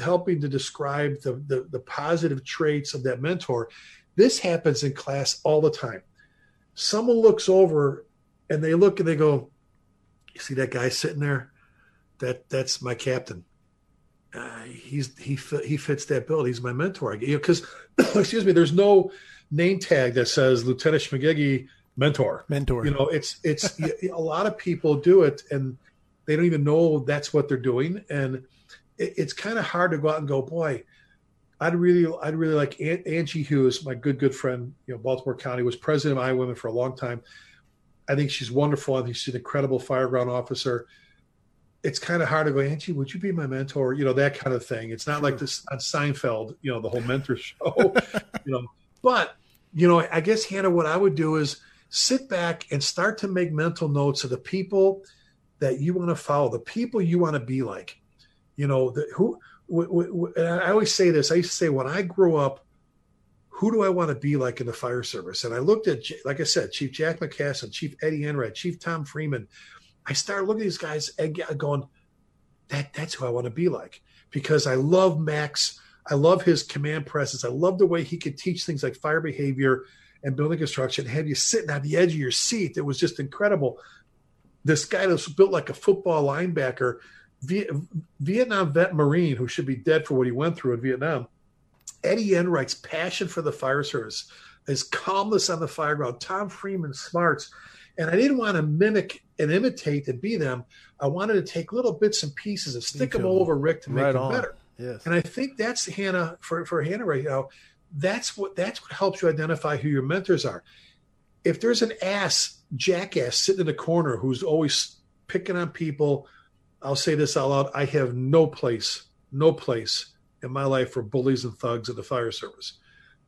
helping to describe the, the, the, positive traits of that mentor This happens in class all the time. Someone looks over and they look and they go, "You see that guy sitting there? That that's my captain. Uh, he's he he fits that bill. He's my mentor. You know, because excuse me, there's no name tag that says Lieutenant Schmagegi mentor. Mentor. You know, it's it's a lot of people do it and they don't even know that's what they're doing, and it, it's kind of hard to go out and go, boy. I'd really, I'd really like Angie Hughes, my good, good friend. You know, Baltimore County was president of iWomen for a long time. I think she's wonderful. I think she's an incredible fireground officer. It's kind of hard to go, Angie, would you be my mentor? You know, that kind of thing. It's not like this on Seinfeld, you know, the whole mentor show, you know. But, you know, I guess, Hannah, what I would do is sit back and start to make mental notes of the people that you want to follow, the people you want to be like. You know, the, who, w- w- w- I always say this. I used to say, when I grow up, who do I want to be like in the fire service? And I looked at, like I said, Chief Jack McCassin, Chief Eddie Enright, Chief Tom Freeman. I started looking at these guys and going, that that's who I want to be like because I love Max. I love his command presence. I love the way he could teach things like fire behavior and building construction, have you sitting on the edge of your seat. It was just incredible this guy that's built like a football linebacker, Vietnam vet Marine who should be dead for what he went through in Vietnam. Eddie Enright's passion for the fire service, his calmness on the fire ground, Tom Freeman smarts. And I didn't want to mimic and imitate and be them. I wanted to take little bits and pieces and stick them all over Rick to make right him better. Yes. And I think that's Hannah for, for Hannah right now. That's what that's what helps you identify who your mentors are. If there's an ass jackass sitting in the corner who's always picking on people. I'll say this out loud. I have no place, no place in my life for bullies and thugs in the fire service.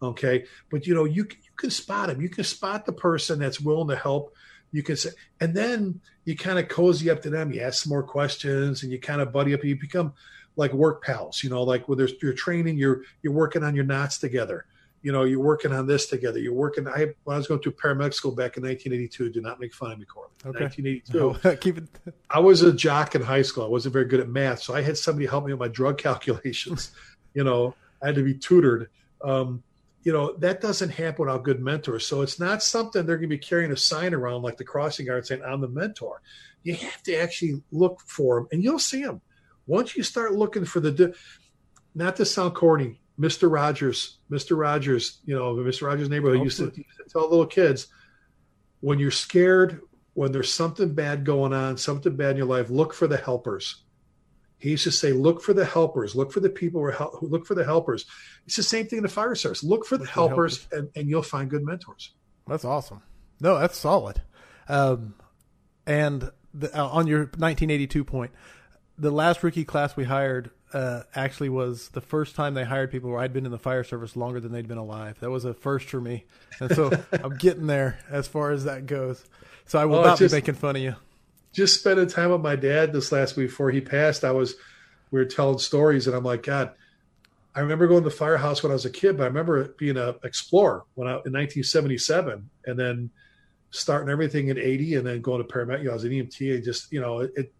Okay. But you know, you, you can spot them. You can spot the person that's willing to help. You can say, and then you kind of cozy up to them. You ask some more questions and you kind of buddy up. You become like work pals, you know, like when there's, you're training, you're, you're working on your knots together you know, you're working on this together. You're working. I when I was going to paramedic school back in 1982. Do not make fun of me, Corley. Okay. 1982. keep it. I was a jock in high school. I wasn't very good at math, so I had somebody help me with my drug calculations. you know, I had to be tutored. Um, you know, that doesn't happen without good mentors. So it's not something they're going to be carrying a sign around like the crossing guard saying, "I'm the mentor." You have to actually look for them, and you'll see them. Once you start looking for the, not to sound corny, Mr. Rogers, Mr. Rogers, you know, Mr. Rogers' neighborhood used to, used to tell little kids when you're scared, when there's something bad going on, something bad in your life, look for the helpers. He used to say, look for the helpers, look for the people who, help, look for the helpers. It's the same thing in the fire service. Look for the look helpers, for helpers. And, and you'll find good mentors. That's awesome. No, that's solid. Um, and the, uh, on your 1982 point, the last rookie class we hired uh, actually was the first time they hired people where I'd been in the fire service longer than they'd been alive. That was a first for me, and so I'm getting there as far as that goes. So I will oh, not just, be making fun of you. Just spending time with my dad this last week before he passed. I was we were telling stories, and I'm like, God, I remember going to the firehouse when I was a kid, but I remember being an explorer when I in 1977, and then starting everything at 80, and then going to paramedic. You know, I was an EMT, and just you know, it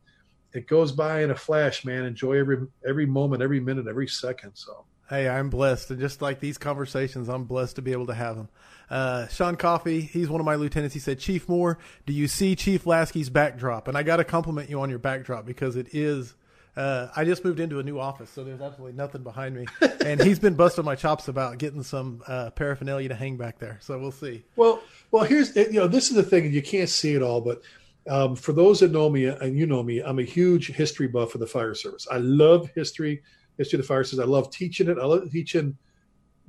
it goes by in a flash, man. Enjoy every every moment, every minute, every second. So hey, I'm blessed, and just like these conversations, I'm blessed to be able to have them. Uh, Sean Coffey, he's one of my lieutenants. He said, Chief Moore, do you see Chief Lasky's backdrop? And I got to compliment you on your backdrop because it is. Uh, I just moved into a new office, so there's absolutely nothing behind me. and he's been busting my chops about getting some uh, paraphernalia to hang back there. So we'll see. Well, well, here's you know this is the thing, and you can't see it all, but um, for those that know me, and you know me, I'm a huge history buff of the fire service. I love history, history of the fire service. I love teaching it. I love teaching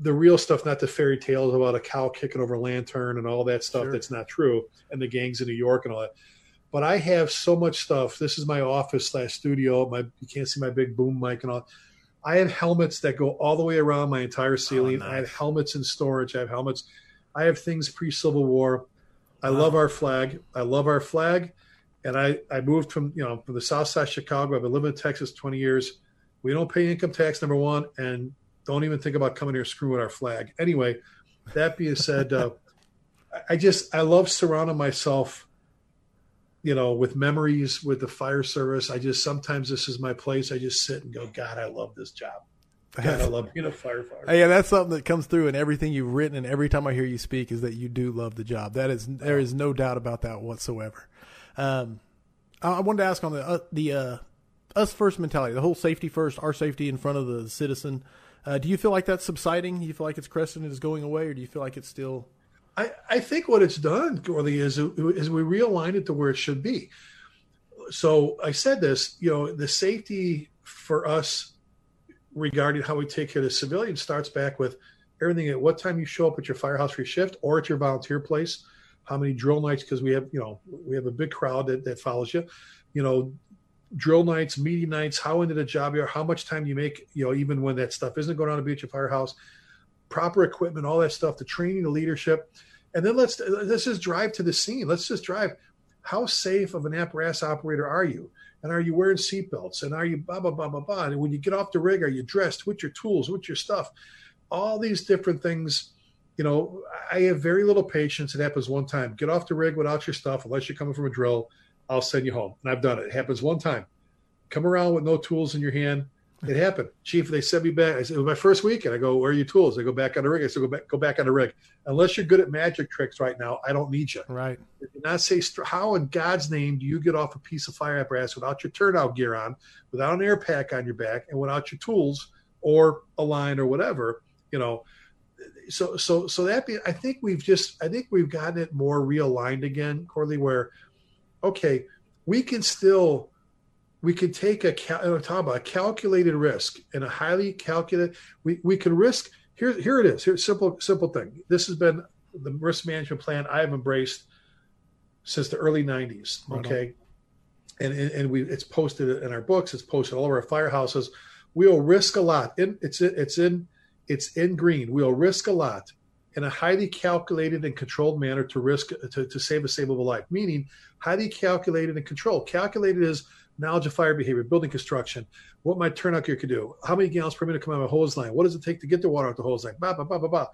the real stuff, not the fairy tales about a cow kicking over a lantern and all that stuff sure. that's not true, and the gangs in New York and all that. But I have so much stuff. This is my office slash studio. My you can't see my big boom mic and all. I have helmets that go all the way around my entire oh, ceiling. Oh, nice. I have helmets in storage. I have helmets. I have things pre Civil War. I wow. love our flag. I love our flag. And I, I moved from, you know, from the south side of Chicago. I've been living in Texas 20 years. We don't pay income tax, number one, and don't even think about coming here screwing our flag. Anyway, that being said, uh, I just, I love surrounding myself, you know, with memories with the fire service. I just, sometimes this is my place. I just sit and go, God, I love this job. God, I love being a firefighter. Yeah, that's something that comes through in everything you've written, and every time I hear you speak, is that you do love the job. That is, there is no doubt about that whatsoever. Um, I, wanted to ask on the uh, the uh, us first mentality, the whole safety first, our safety in front of the citizen. Uh, do you feel like that's subsiding? Do you feel like it's and is going away, or do you feel like it's still? I, I think what it's done, Corley, is is we realign it to where it should be. So I said this, you know, the safety for us regarding how we take care of the civilians starts back with everything at what time you show up at your firehouse for your shift or at your volunteer place, how many drill nights, because we have, you know, we have a big crowd that, that follows you, you know, drill nights, meeting nights, how into the job you are, how much time you make, you know, even when that stuff isn't going on to be at your firehouse, proper equipment, all that stuff, the training, the leadership. And then let's let's just drive to the scene. Let's just drive. How safe of an apparatus operator are you? And are you wearing seatbelts? And are you blah blah blah blah blah? And when you get off the rig, are you dressed with your tools, with your stuff? All these different things. You know, I have very little patience. It happens one time. Get off the rig without your stuff, unless you're coming from a drill. I'll send you home. And I've done it. It happens one time. Come around with no tools in your hand. It happened. Chief, they sent me back. I said, it was my first weekend. I go, where are your tools? They go back on the rig. I said, go back, go back on the rig. Unless you're good at magic tricks right now, I don't need you. Right. Do not say, how in God's name do you get off a piece of fire apparatus without your turnout gear on, without an air pack on your back, and without your tools or a line or whatever, you know? So, so, so that be, I think we've just, I think we've gotten it more realigned again, Corley, where, okay, we can still we can take a uh, talk about a calculated risk and a highly calculated we, we can risk here here it is here's simple simple thing. This has been the risk management plan i've embraced since the early 90s okay? And, and, and we it's posted in our books it's posted all over our firehouses. We'll risk a lot. In it's it's in it's in green. We'll risk a lot in a highly calculated and controlled manner to risk to, to save a savable life meaning highly calculated and controlled calculated is knowledge of fire behavior, building construction, what my turnout gear could do, how many gallons per minute come out of a hose line, what does it take to get the water out the hose line, blah, blah, blah, blah, blah.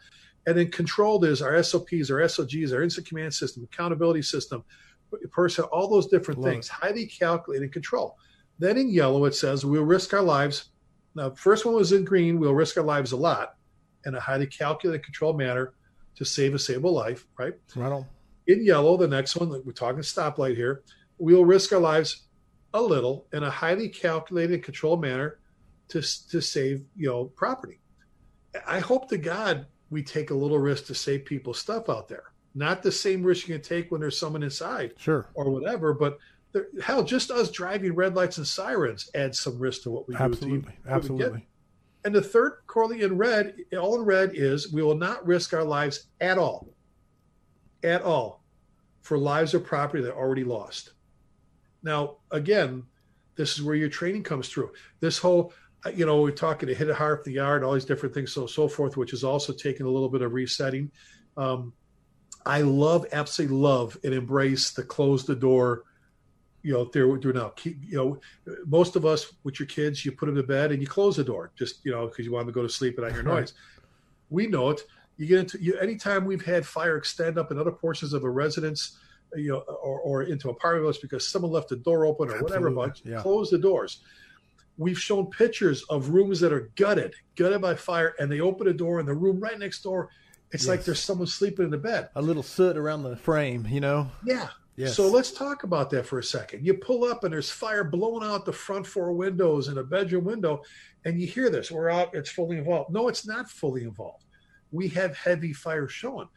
And then controlled is our SOPs, our SOGs, our incident command system, accountability system, person, all those different Love things, it. highly calculated control. Then in yellow, it says we'll risk our lives. Now, first one was in green, we'll risk our lives a lot in a highly calculated, controlled manner to save a savable life, right? Right on. In yellow, the next one, we're talking stoplight here, we'll risk our lives a little in a highly calculated, controlled manner to to save you know property. I hope to God we take a little risk to save people's stuff out there. Not the same risk you can take when there's someone inside, sure, or whatever. But there, hell, just us driving red lights and sirens adds some risk to what we absolutely. do. Absolutely, absolutely. And the third, Corley, in red, all in red is we will not risk our lives at all, at all, for lives or property that are already lost. Now, again, this is where your training comes through. This whole, uh, you know, we're talking to hit it hard the yard, all these different things, so so forth, which is also taking a little bit of resetting. Um, I love, absolutely love, and embrace the close the door. You know, they're doing now. Keep, you know, most of us with your kids, you put them to bed and you close the door, just you know, because you want them to go to sleep and not hear noise. We know it. You get into you, anytime we've had fire extend up in other portions of a residence you know, or, or into apartment buildings because someone left the door open or whatever, but yeah. close the doors. We've shown pictures of rooms that are gutted, gutted by fire, and they open a door in the room right next door. It's yes. like there's someone sleeping in the bed. A little soot around the frame, you know? Yeah. Yes. So let's talk about that for a second. You pull up and there's fire blowing out the front four windows and a bedroom window, and you hear this. We're out, it's fully involved. No, it's not fully involved. We have heavy fire showing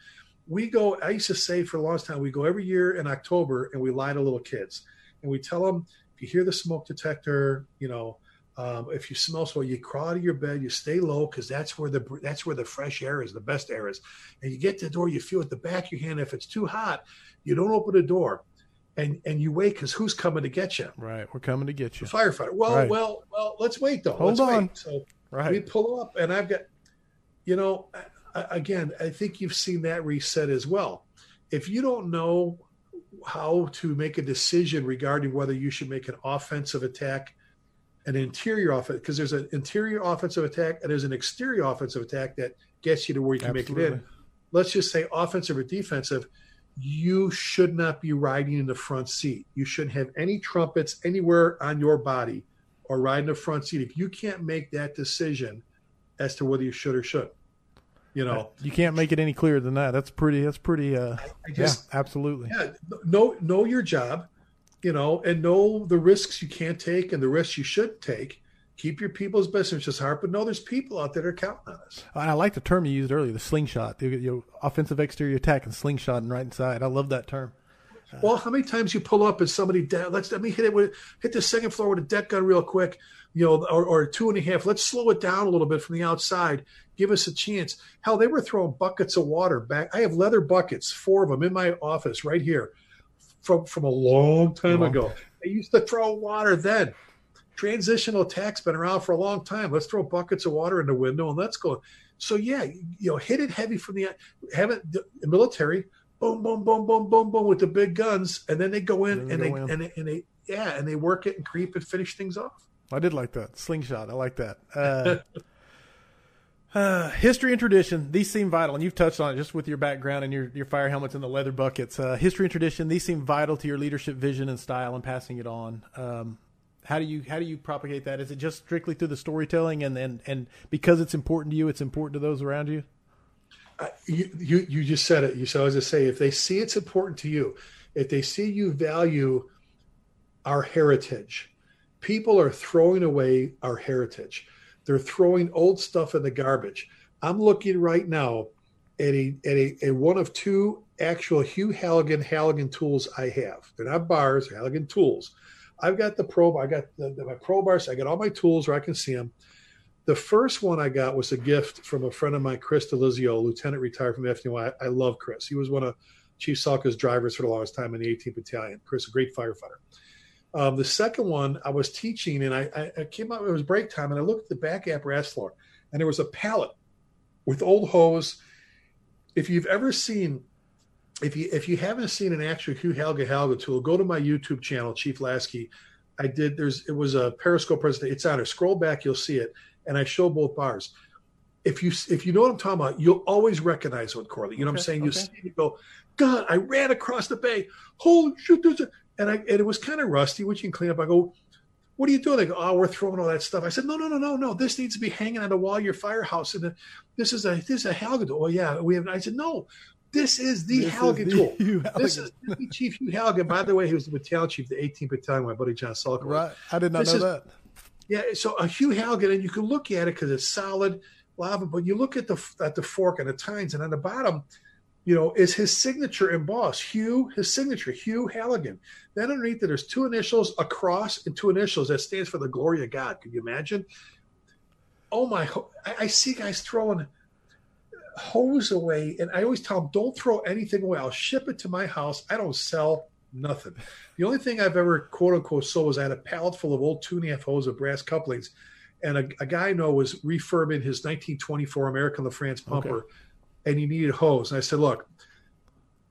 we go i used to say for a long time we go every year in october and we lie to little kids and we tell them if you hear the smoke detector you know um, if you smell smoke you crawl out of your bed you stay low because that's where the that's where the fresh air is the best air is. And you get to the door you feel at the back of your hand if it's too hot you don't open the door and and you wait because who's coming to get you? Right we're coming to get you. The firefighter. Well right. well well let's wait though. Hold let's on. Wait. so right. we pull up and i've got you know again, I think you've seen that reset as well. If you don't know how to make a decision regarding whether you should make an offensive attack, an interior offense, because there's an interior offensive attack and there's an exterior offensive attack that gets you to where you can Absolutely. make it in. Let's just say offensive or defensive, you should not be riding in the front seat. You shouldn't have any trumpets anywhere on your body or ride in the front seat. If you can't make that decision as to whether you should or should. You know, you can't make it any clearer than that. That's pretty. That's pretty. Uh, I just, yeah, absolutely. Yeah, know know your job, you know, and know the risks you can't take and the risks you should take. Keep your people's best interests heart, but know there's people out there that are counting on us. And I like the term you used earlier, the slingshot, the you know, offensive exterior attack and slingshot and right inside. I love that term. Uh, well, how many times you pull up and somebody down? Let's let me hit it with hit the second floor with a deck gun real quick, you know, or, or two and a half. Let's slow it down a little bit from the outside give us a chance. Hell, they were throwing buckets of water back. I have leather buckets, four of them in my office right here from, from a long time long ago. Time. They used to throw water then. Transitional attack's been around for a long time. Let's throw buckets of water in the window and let's go. So yeah, you know, hit it heavy from the have it the military, boom, boom, boom, boom, boom, boom with the big guns, and then they go in and, and they, in. and they and they yeah, and they work it and creep and finish things off. I did like that slingshot. I like that. Uh, Uh, history and tradition, these seem vital, and you've touched on it just with your background and your, your fire helmets and the leather buckets. Uh, history and tradition, these seem vital to your leadership vision and style and passing it on. Um, how do you how do you propagate that? Is it just strictly through the storytelling, and and, and because it's important to you, it's important to those around you? Uh, you, you you just said it. You so as I say, if they see it's important to you, if they see you value our heritage, people are throwing away our heritage they're throwing old stuff in the garbage. I'm looking right now at a at a, a one of two actual Hugh Halligan Halligan tools I have. They're not bars, Halligan tools. I've got the probe, I got the, the, my pro bars, I got all my tools where I can see them. The first one I got was a gift from a friend of mine, Chris Delizio, lieutenant retired from FDNY. I, I love Chris. He was one of Chief Salka's drivers for the longest time in the 18th Battalion. Chris, a great firefighter. Um, the second one, I was teaching and I, I, came out, it was break time, and I looked at the back apparatus floor, and there was a pallet with old hose. If you've ever seen, if you if you haven't seen an actual Hugh Halligan Halligan tool, go to my YouTube channel, Chief Lasky. I did. There's it was a Periscope presentation. It's on there. Scroll back, you'll see it, and I show both bars. If you if you know what I'm talking about, you'll always recognize what Corley. You know okay, what I'm saying? Okay. You see, you go, God, I ran across the bay. Holy shit! There's a and I and it was kind of rusty, which you can clean up. I go, what are you doing? They go, oh, we're throwing all that stuff. I said, no, no, no, no, no. This needs to be hanging on the wall of your firehouse. And this is a this is a tool. Oh yeah, we have. I said, no, this is the this is tool. This is the Chief Hugh Halligan. By the way, he was the battalion chief, the 18th battalion. My buddy John Salka. Right, I did not this know is, that. Yeah, so a Hugh Halligan, and you can look at it because it's solid lava. But you look at the at the fork and the tines, and on the bottom you know, is his signature embossed. Hugh, his signature, Hugh Halligan. Then underneath it, there's two initials, a cross, and two initials that stands for the glory of God. Can you imagine? Oh my! I, I see guys throwing hose away, and I always tell them, don't throw anything away. I'll ship it to my house. I don't sell nothing. The only thing I've ever quote unquote sold was I had a pallet full of old two and a half hose of brass couplings, and a, a guy I know was refurbing his 1924 American LaFrance pumper. Okay and you needed hose. And I said, look,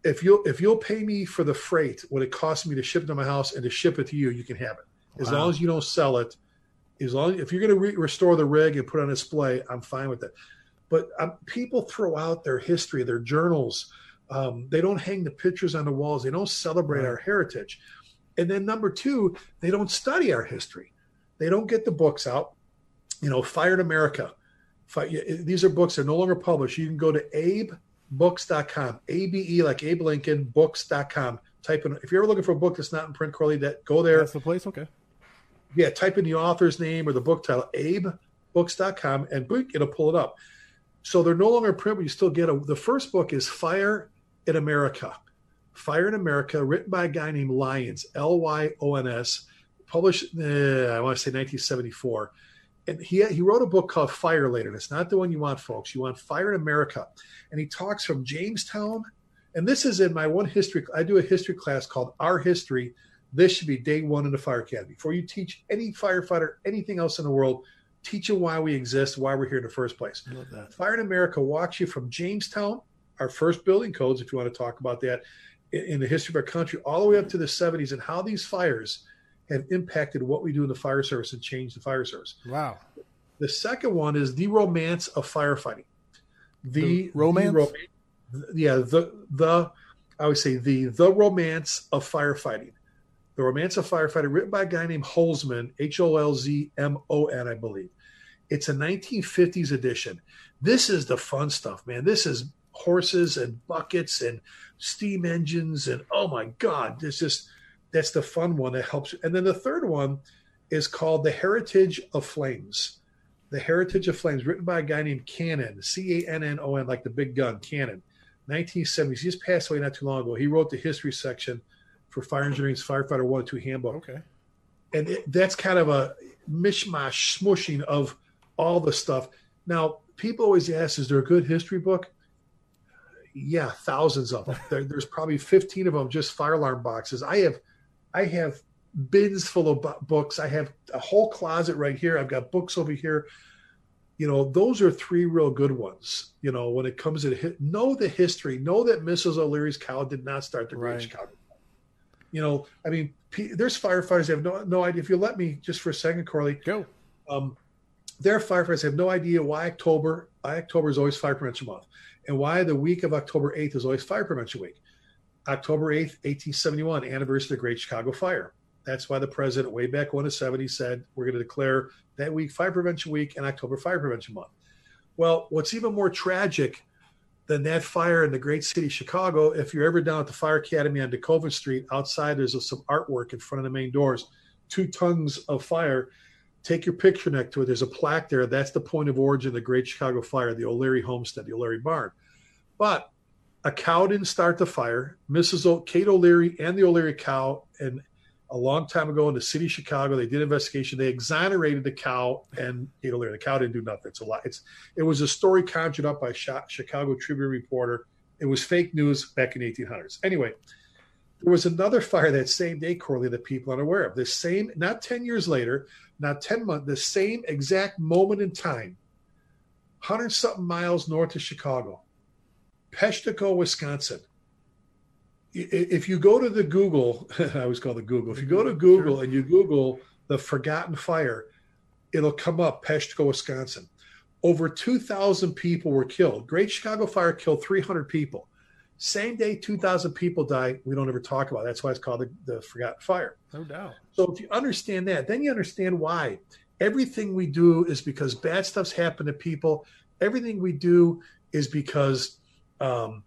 if you'll if you'll pay me for the freight, what it costs me to ship it to my house and to ship it to you, you can have it. As wow. long as you don't sell it, as long if you're going to re- restore the rig and put it on display, I'm fine with it. But um, people throw out their history, their journals. Um, they don't hang the pictures on the walls. They don't celebrate right. our heritage. And then number two, they don't study our history. They don't get the books out. You know, Fired America these are books that are no longer published. You can go to abebooks.com, A-B-E like Abe Lincoln, books.com. Type in, if you're ever looking for a book that's not in print, Corley, that go there. That's the place. Okay. Yeah. Type in the author's name or the book title, abebooks.com and book, it'll pull it up. So they're no longer in print, but you still get a, the first book is Fire in America. Fire in America, written by a guy named Lyons, L Y O N S, published, uh, I want to say 1974 and he he wrote a book called Fire Later. It's not the one you want, folks. You want Fire in America, and he talks from Jamestown. And this is in my one history. I do a history class called Our History. This should be day one in the fire academy. Before you teach any firefighter anything else in the world, teach them why we exist, why we're here in the first place. Fire in America walks you from Jamestown, our first building codes, if you want to talk about that, in, in the history of our country, all the way up to the 70s, and how these fires have impacted what we do in the fire service and changed the fire service. Wow. The second one is the romance of firefighting. The, the romance? The yeah, the the I would say the the romance of firefighting. The romance of firefighting, written by a guy named Holzman, H O L Z M O N, I believe. It's a 1950s edition. This is the fun stuff, man. This is horses and buckets and steam engines and oh my god, this just that's the fun one that helps. And then the third one is called The Heritage of Flames. The Heritage of Flames, written by a guy named Cannon, C A N N O N, like the big gun, Cannon. 1970s. He just passed away not too long ago. He wrote the history section for Fire Engineering's Firefighter 1 2 handbook. Okay. And it, that's kind of a mishmash, smushing of all the stuff. Now, people always ask, is there a good history book? Yeah, thousands of them. there, there's probably 15 of them just fire alarm boxes. I have, I have bins full of books. I have a whole closet right here. I've got books over here. You know, those are three real good ones. You know, when it comes to hit, know the history, know that Mrs. O'Leary's cow did not start the Great right. Chicago. You know, I mean, there's firefighters that have no, no idea. If you let me just for a second, Corley, go. Um, there are firefighters have no idea why October, why October is always Fire Prevention Month, and why the week of October 8th is always Fire Prevention Week. October 8th, 1871, anniversary of the Great Chicago Fire. That's why the president, way back when in 70, said we're going to declare that week Fire Prevention Week and October Fire Prevention Month. Well, what's even more tragic than that fire in the great city of Chicago, if you're ever down at the Fire Academy on DeKoven Street, outside there's some artwork in front of the main doors, two tongues of fire. Take your picture next to it. There's a plaque there. That's the point of origin of the Great Chicago Fire, the O'Leary homestead, the O'Leary barn. But a cow didn't start the fire. Mrs. O- Kate O'Leary and the O'Leary cow and a long time ago in the city of Chicago. They did an investigation. They exonerated the cow and Kate O'Leary. The cow didn't do nothing. It's a lot. It's it was a story conjured up by a Chicago Tribune reporter. It was fake news back in 1800s. Anyway, there was another fire that same day, Corley, that people aren't aware of. The same, not 10 years later, not 10 months, the same exact moment in time, 100 something miles north of Chicago, Peshtigo, Wisconsin if you go to the Google, I always call the Google. If you go to Google sure. and you Google the Forgotten Fire, it'll come up Peshtigo, Wisconsin. Over 2,000 people were killed. Great Chicago Fire killed 300 people. Same day, 2,000 people died. We don't ever talk about. It. That's why it's called the, the Forgotten Fire. No doubt. So if you understand that, then you understand why everything we do is because bad stuff's happened to people. Everything we do is because um,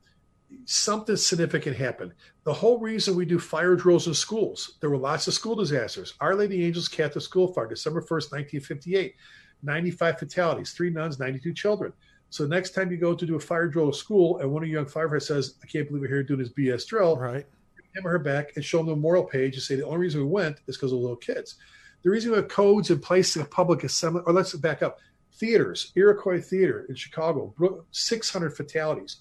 something significant happened. The whole reason we do fire drills in schools, there were lots of school disasters. Our Lady Angels Catholic School Fire, December 1st, 1958, 95 fatalities, three nuns, 92 children. So next time you go to do a fire drill at school and one of your young firefighters says, I can't believe we're here doing this BS drill, right. hammer her back and show them the memorial page and say the only reason we went is because of little kids. The reason we have codes in place in a public assembly, or let's back up, theaters, Iroquois Theater in Chicago, 600 fatalities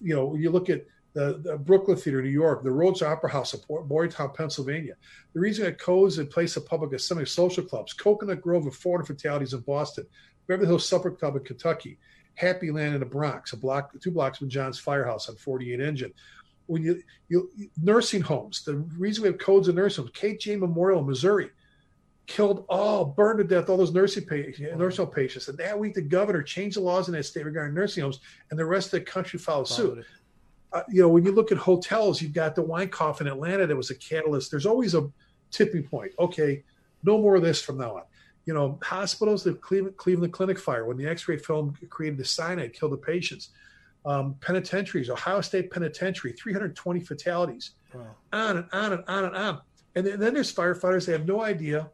you know, you look at the, the, Brooklyn Theater, New York, the Rhoads Opera House of Boyertown, Pennsylvania. The reason it codes in place of public assembly social clubs, Cocoanut Grove and 400 fatalities in Boston, Beverly Hills Supper Club in Kentucky, Happy Land in the Bronx, a block, two blocks from John's Firehouse on 48 Engine. When you, you nursing homes, the reason we have codes in nursing homes, Katie Jane Memorial, Missouri, killed all, burned to death all those nursing patients, nursing home patients. And that week, the governor changed the laws in that state regarding nursing homes, and the rest of the country followed, followed suit. Uh, you know, when you look at hotels, you've got the Winecoff in Atlanta that was a catalyst. There's always a tipping point. Okay, no more of this from now on. You know, hospitals, the Cleveland, Cleveland Clinic fire, when the X-ray film created the cyanide, killed the patients. Um, penitentiaries, Ohio State Penitentiary, 320 fatalities. Wow. On and on and on and on. And then, and then there's firefighters. They have no idea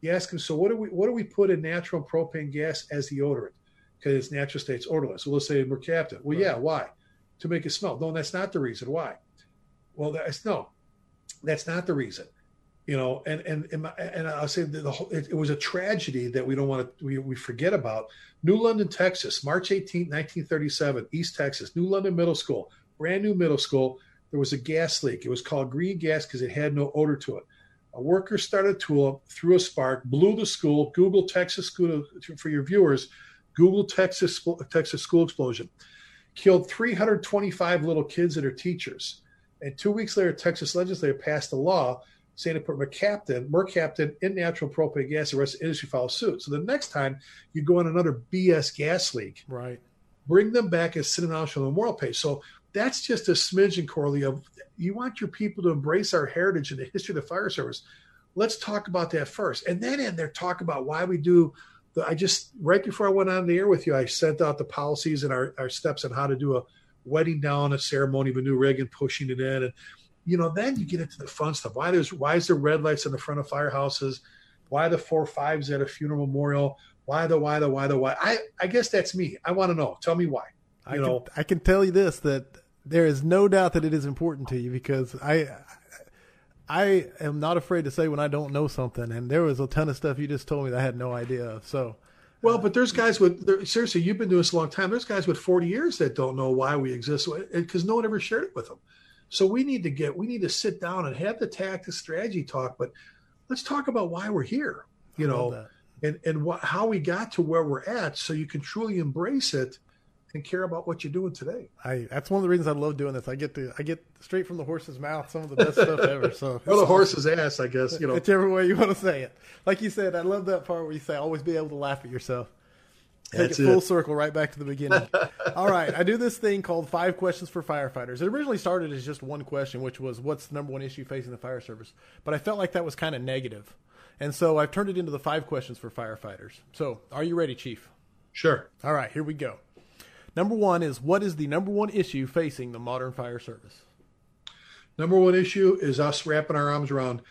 you ask them, so what do we what do we put in natural propane gas as the odorant? Because it's natural states odorless. So let's say mercaptan. Well, right. yeah, why? To make it smell. No, that's not the reason. Why? Well, that's no, that's not the reason. You know, and and and, and I'll say the whole, it, it, was a tragedy that we don't want to we, we forget about. New London, Texas, March 18, 1937, East Texas, New London Middle School, brand new middle school. There was a gas leak. It was called green gas because it had no odor to it. A worker started a tool, threw a spark, blew the school. Google Texas school for your viewers. Google Texas Texas school explosion killed 325 little kids and their teachers. And two weeks later, Texas legislature passed a law saying to put mercaptan, mercaptan in natural propane gas. The rest of the industry follows suit. So the next time you go on another BS gas leak, right, bring them back as City National Memorial page. So that's just a smidgen, Corley, of you want your people to embrace our heritage and the history of the fire service. Let's talk about that first. And then in there, talk about why we do I just right before I went on the air with you, I sent out the policies and our, our steps on how to do a wedding down, a ceremony of a new rig, and pushing it in, and you know, then you get into the fun stuff. Why there's why is there red lights in the front of firehouses? Why the four fives at a funeral memorial? Why the why the why the why? I I guess that's me. I want to know. Tell me why. You I know, can, I can tell you this that there is no doubt that it is important to you because I I am not afraid to say when I don't know something, and there was a ton of stuff you just told me that I had no idea of. So, well, but there's guys with seriously, you've been doing this a long time. There's guys with 40 years that don't know why we exist uh, because no one ever shared it with them. So we need to get we need to sit down and have the tactic strategy talk, but let's talk about why we're here. You know, and and what, how we got to where we're at, so you can truly embrace it and care about what you're doing today. I that's one of the reasons I love doing this. I get to I get straight from the horse's mouth some of the best stuff ever. So or the horse's ass, I guess. You know, whichever way you want to say it. Like you said, I love that part where you say always be able to laugh at yourself. Take That's it full it. circle right back to the beginning. All right, I do this thing called five questions for firefighters. It originally started as just one question, which was what's the number one issue facing the fire service. But I felt like that was kind of negative, and so I've turned it into the five questions for firefighters. So, are you ready, Chief? Sure. All right, here we go. Number one is what is the number one issue facing the modern fire service? Number one issue is us wrapping our arms around,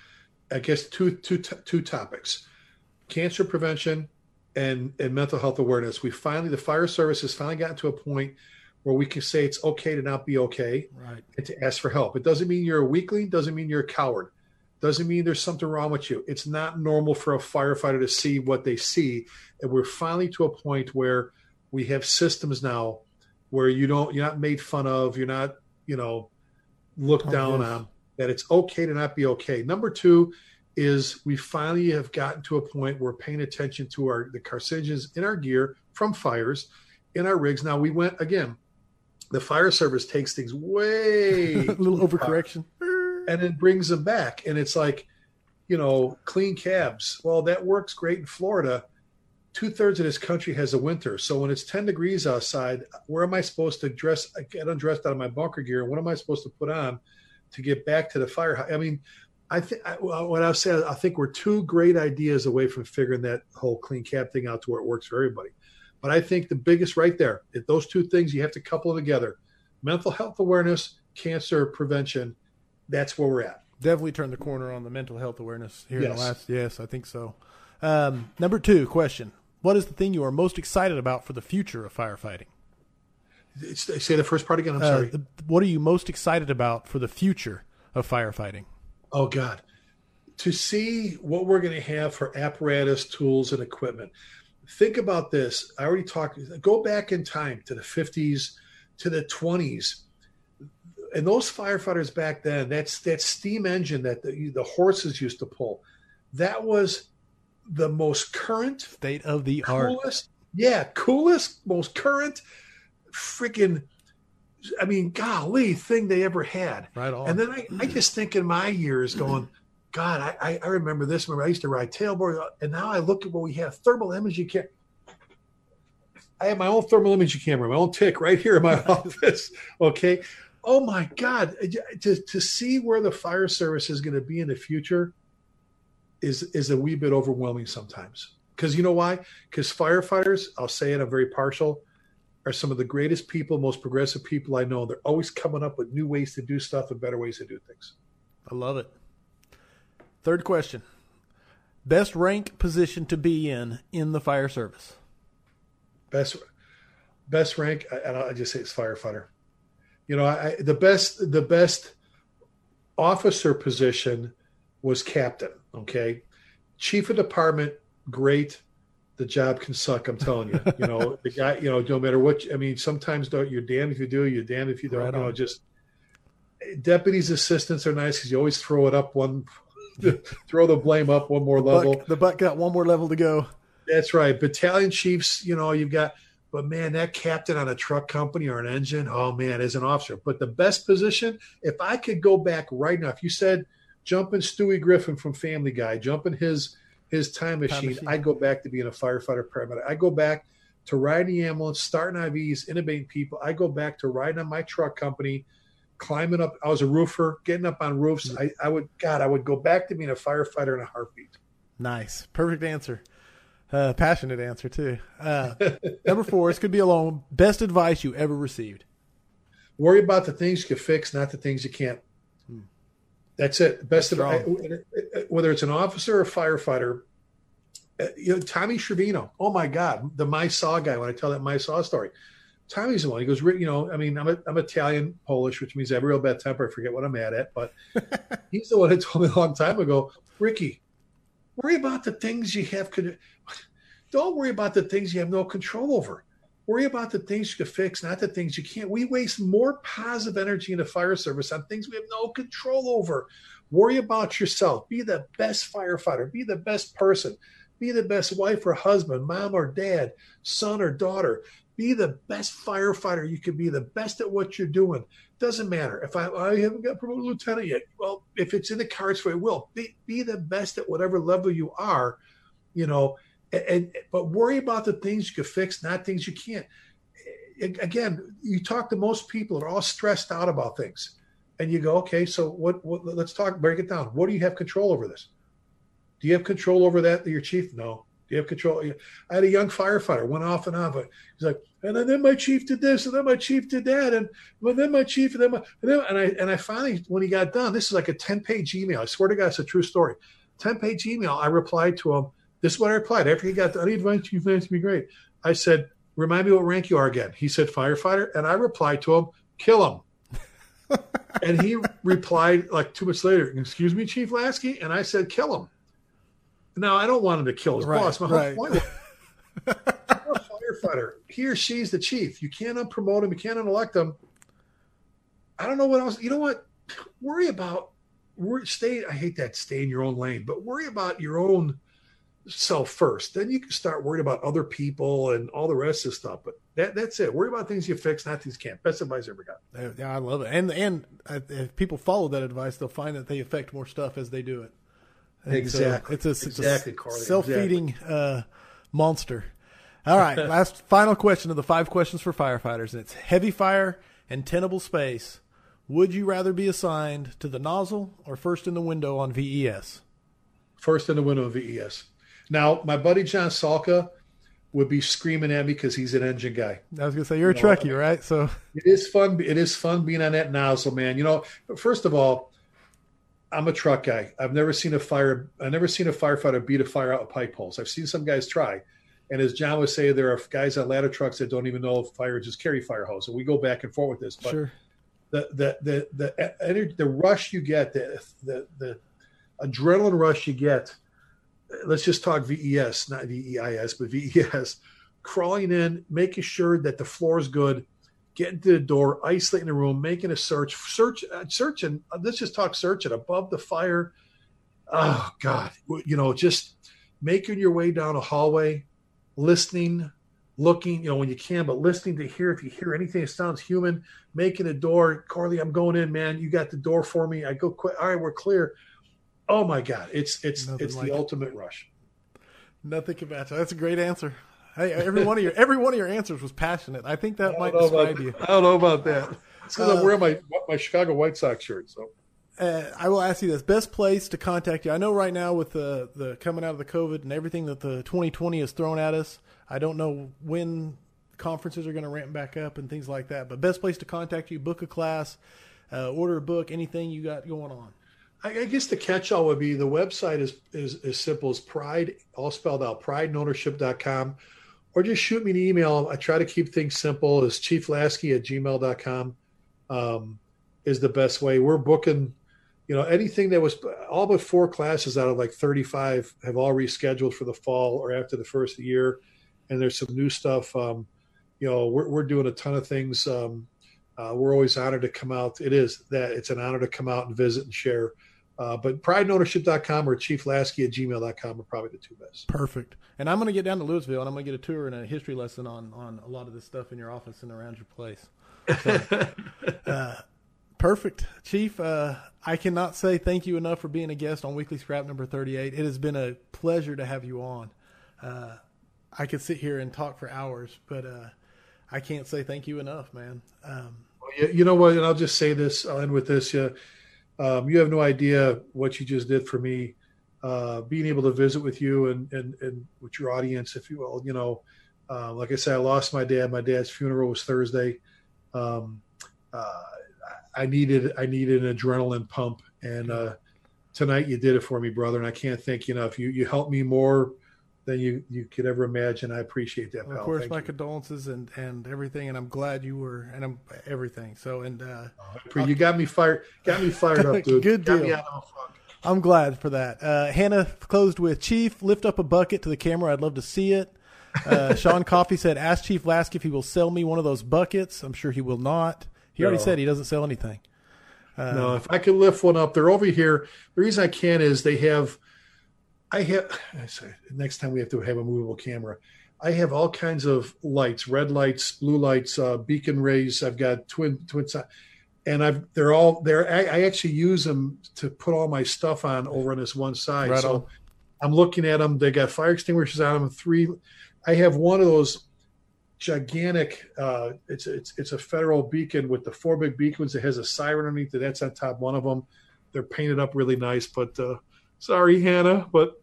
I guess, two, two, two topics cancer prevention and, and mental health awareness. We finally, the fire service has finally gotten to a point where we can say it's okay to not be okay right. and to ask for help. It doesn't mean you're a weakling, doesn't mean you're a coward, doesn't mean there's something wrong with you. It's not normal for a firefighter to see what they see. And we're finally to a point where we have systems now where you don't you're not made fun of you're not you know looked oh, down yes. on that it's okay to not be okay. Number two is we finally have gotten to a point where paying attention to our the carcinogens in our gear from fires in our rigs. Now we went again the fire service takes things way a little overcorrection. And then brings them back. And it's like you know clean cabs. Well that works great in florida two thirds of this country has a winter. So when it's 10 degrees outside, where am I supposed to dress? I get undressed out of my bunker gear. What am I supposed to put on to get back to the fire? I mean, I think what I say, I think we're two great ideas away from figuring that whole clean cab thing out to where it works for everybody. But I think the biggest right there, if those two things, you have to couple them together: mental health awareness, cancer prevention. That's where we're at. Definitely turned the corner on the mental health awareness here yes. in the last. Yes, I think so. Um, number two question: what is the thing you are most excited about for the future of firefighting? Say the first part again. I'm uh, sorry. The, what are you most excited about for the future of firefighting? Oh God, to see what we're going to have for apparatus, tools, and equipment. Think about this. I already talked. Go back in time to the 50s, to the 20s, and those firefighters back then. That's that steam engine that the, the horses used to pull. That was the most current, state of the coolest, art. Yeah, coolest, most current, freaking. I mean, golly, thing they ever had. Right on. And then I, I just think in my years, going, God, I, I remember this. Remember, I used to ride tailboard, and now I look at what we have: thermal imaging camera. I have my own thermal imaging camera, my own TIC right here in my office. Okay. Oh my God, to to see where the fire service is going to be in the future is is a wee bit overwhelming sometimes. Because you know why? Because firefighters, I'll say it, I'm very partial, are some of the greatest people, most progressive people I know. They're always coming up with new ways to do stuff and better ways to do things. I love it. Third question. Best rank position to be in in the fire service. Best best rank, and I, I just say it's firefighter. You know, I, the best the best officer position was captain. Okay. Chief of department, great. The job can suck. I'm telling you. You know, the guy, you know, no matter what, I mean, sometimes don't, you're damned if you do, you're damned if you don't. Right you know, just deputies' assistants are nice because you always throw it up one, throw the blame up one more level. Buck, the buck got one more level to go. That's right. Battalion chiefs, you know, you've got, but man, that captain on a truck company or an engine, oh man, as an officer. But the best position, if I could go back right now, if you said, jumping Stewie Griffin from Family Guy, jumping his his time machine, time machine. I go back to being a firefighter paramedic. I go back to riding the ambulance, starting IVs, intubating people. I go back to riding on my truck company, climbing up. I was a roofer, getting up on roofs. I, I would, God, I would go back to being a firefighter in a heartbeat. Nice. Perfect answer. Uh, passionate answer too. Uh, number four, this could be a long. Best advice you ever received. Worry about the things you can fix, not the things you can't. That's it. Best That's of whether it's an officer or a firefighter. Uh, you know, Tommy Shervino. Oh my God, the My Saw guy. When I tell that My Saw story, Tommy's the one. He goes, you know, I mean, I'm, a, I'm Italian Polish, which means I have a real bad temper. I forget what I'm mad at, but he's the one that told me a long time ago, Ricky, worry about the things you have. Don't worry about the things you have no control over. Worry about the things you can fix, not the things you can't. We waste more positive energy in the fire service on things we have no control over. Worry about yourself. Be the best firefighter. Be the best person. Be the best wife or husband, mom or dad, son or daughter. Be the best firefighter you can be, the best at what you're doing. Doesn't matter. If I, I haven't got promoted lieutenant yet, well, if it's in the cards for I will. Be, be the best at whatever level you are, you know, and, and but worry about the things you can fix, not things you can't. Again, you talk to most people that are all stressed out about things. And you go, okay, so what, what let's talk, break it down. What do you have control over this? Do you have control over that, your chief? No. Do you have control? I had a young firefighter, went off and off. He's like, and then my chief did this, and then my chief did that, and then my chief, and then, my, and then, and I, and I finally, when he got done, this is like a ten page email. I swear to God, it's a true story. Ten page email. I replied to him. This is what I replied after he got the Any advice you've to be great. I said, remind me what rank you are again. He said firefighter, and I replied to him, kill him. and he replied like two months later, excuse me, Chief Lasky, and I said, kill him. Now I don't want him to kill his right, boss. My right. whole point a firefighter. He or she's the chief. You can't unpromote him. You can't unelect him. I don't know what else. You know what? Worry about worry, stay. I hate that. Stay in your own lane, but worry about your own self first. Then you can start worrying about other people and all the rest of stuff. But that that's it. Worry about things you fix, not things you can't. Best advice I ever got. Yeah, I love it. And and if people follow that advice, they'll find that they affect more stuff as they do it. Exactly. It's a, it's a, exactly, it's a self-feeding exactly. uh, monster. All right, last final question of the five questions for firefighters, and it's heavy fire and tenable space. Would you rather be assigned to the nozzle or first in the window on VES? First in the window of VES. Now, my buddy John Salka would be screaming at me because he's an engine guy. I was gonna say you're you a know, truckie, right? So it is fun. It is fun being on that nozzle, man. You know, first of all, I'm a truck guy. I've never seen a fire. I've never seen a firefighter beat a fire out with pipe holes. I've seen some guys try, and as John would say, there are guys on ladder trucks that don't even know if fire just carry fire hose. And we go back and forth with this. But sure. the the the the energy, the rush you get, the the the adrenaline rush you get. Let's just talk VES, not VEIS, but VES. Crawling in, making sure that the floor is good getting to the door, isolating the room, making a search, search, uh, searching. Uh, let's just talk searching above the fire. Oh God, you know, just making your way down a hallway, listening, looking, you know, when you can, but listening to hear if you hear anything that sounds human, making a door. Corley, I'm going in, man. You got the door for me. I go quick. All right, we're clear. Oh my God, it's it's Nothing it's like the it. ultimate rush. Nothing can match. That's a great answer. Hey, every one of your every one of your answers was passionate. I think that I might describe about, you. I don't know about that. It's because uh, I'm wearing my my Chicago White Sox shirt. So uh, I will ask you this: best place to contact you. I know right now with the the coming out of the COVID and everything that the 2020 has thrown at us. I don't know when conferences are going to ramp back up and things like that. But best place to contact you: book a class, uh, order a book, anything you got going on. I, guess the catch-all would be the website is is as simple as pride, all spelled out, prideandownership.com or just shoot me an email. I try to keep things simple. Is chieflasky at gmail.com um, is the best way. We're booking, you know, anything that was all but four classes out of like 35 have all rescheduled for the fall or after the first year. And there's some new stuff. Um, you know, we're, we're doing a ton of things. Um, uh, we're always honored to come out. It is that it's an honor to come out and visit and share uh, but prideandownership.com or chieflasky at gmail.com are probably the two best. Perfect. And I'm going to get down to Lewisville and I'm going to get a tour and a history lesson on, on a lot of this stuff in your office and around your place. So, uh, perfect. Chief, uh, I cannot say thank you enough for being a guest on Weekly Scrap number 38. It has been a pleasure to have you on. Uh, I could sit here and talk for hours, but uh, I can't say thank you enough, man. Um, well, you, you know what? And I'll just say this. I'll end with this. Yeah um, you have no idea what you just did for me. uh, being able to visit with you and, and, and with your audience, if you will. You know, uh, like I said, I lost my dad. My dad's funeral was Thursday. Um, uh, I needed I needed an adrenaline pump, and uh, tonight you did it for me, brother. And I can't thank you enough. You you helped me more than you you could ever imagine. I appreciate that. Well, of course, Thank my you. condolences and and everything, and I'm glad you were and I'm everything. So and uh, you got me fired, got me fired up, dude. Good deal. I'm glad for that. Uh, Hannah closed with Chief. Lift up a bucket to the camera. I'd love to see it. Uh, Sean Coffey said, "Ask Chief Lasky if he will sell me one of those buckets." I'm sure he will not. He no. already said he doesn't sell anything. Uh, no, if I could lift one up, they're over here. The reason I can is they have I have. I say, next time we have to have a movable camera. I have all kinds of lights, red lights, blue lights, uh, beacon rays. I've got twin twin side and I've they're all there. I, I, actually use them to put all my stuff on over on this one side. Right so on. I'm looking at them. They got fire extinguishers on them. Three. I have one of those gigantic. Uh, it's it's it's a federal beacon with the four big beacons. It has a siren underneath it. That's on top one of them. They're painted up really nice, but uh, sorry, Hannah, but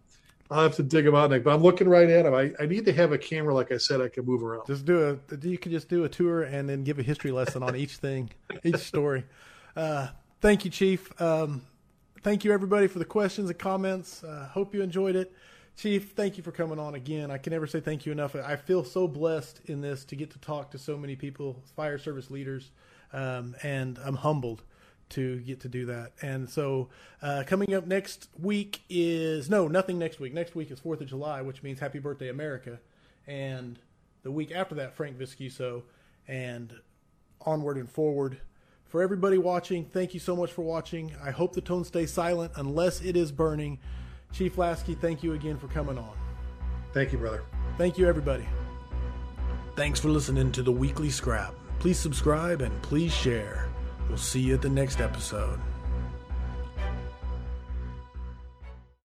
I'll have to dig them out Nick. But I'm looking right at them. I, I need to have a camera, like I said, I can move around. Just do a. You can just do a tour and then give a history lesson on each thing, each story. Uh, thank you, Chief. Um, thank you, everybody, for the questions and comments. Uh, hope you enjoyed it. Chief, thank you for coming on again. I can never say thank you enough. I feel so blessed in this to get to talk to so many people, fire service leaders, um, and I'm humbled to get to do that. And so, uh, coming up next week is no, nothing next week. Next week is Fourth of July, which means Happy Birthday America, and the week after that, Frank Viscuso, and onward and forward. For everybody watching, thank you so much for watching. I hope the tone stays silent unless it is burning. Chief Lasky, thank you again for coming on. Thank you, brother. Thank you, everybody. Thanks for listening to the weekly scrap. Please subscribe and please share. We'll see you at the next episode.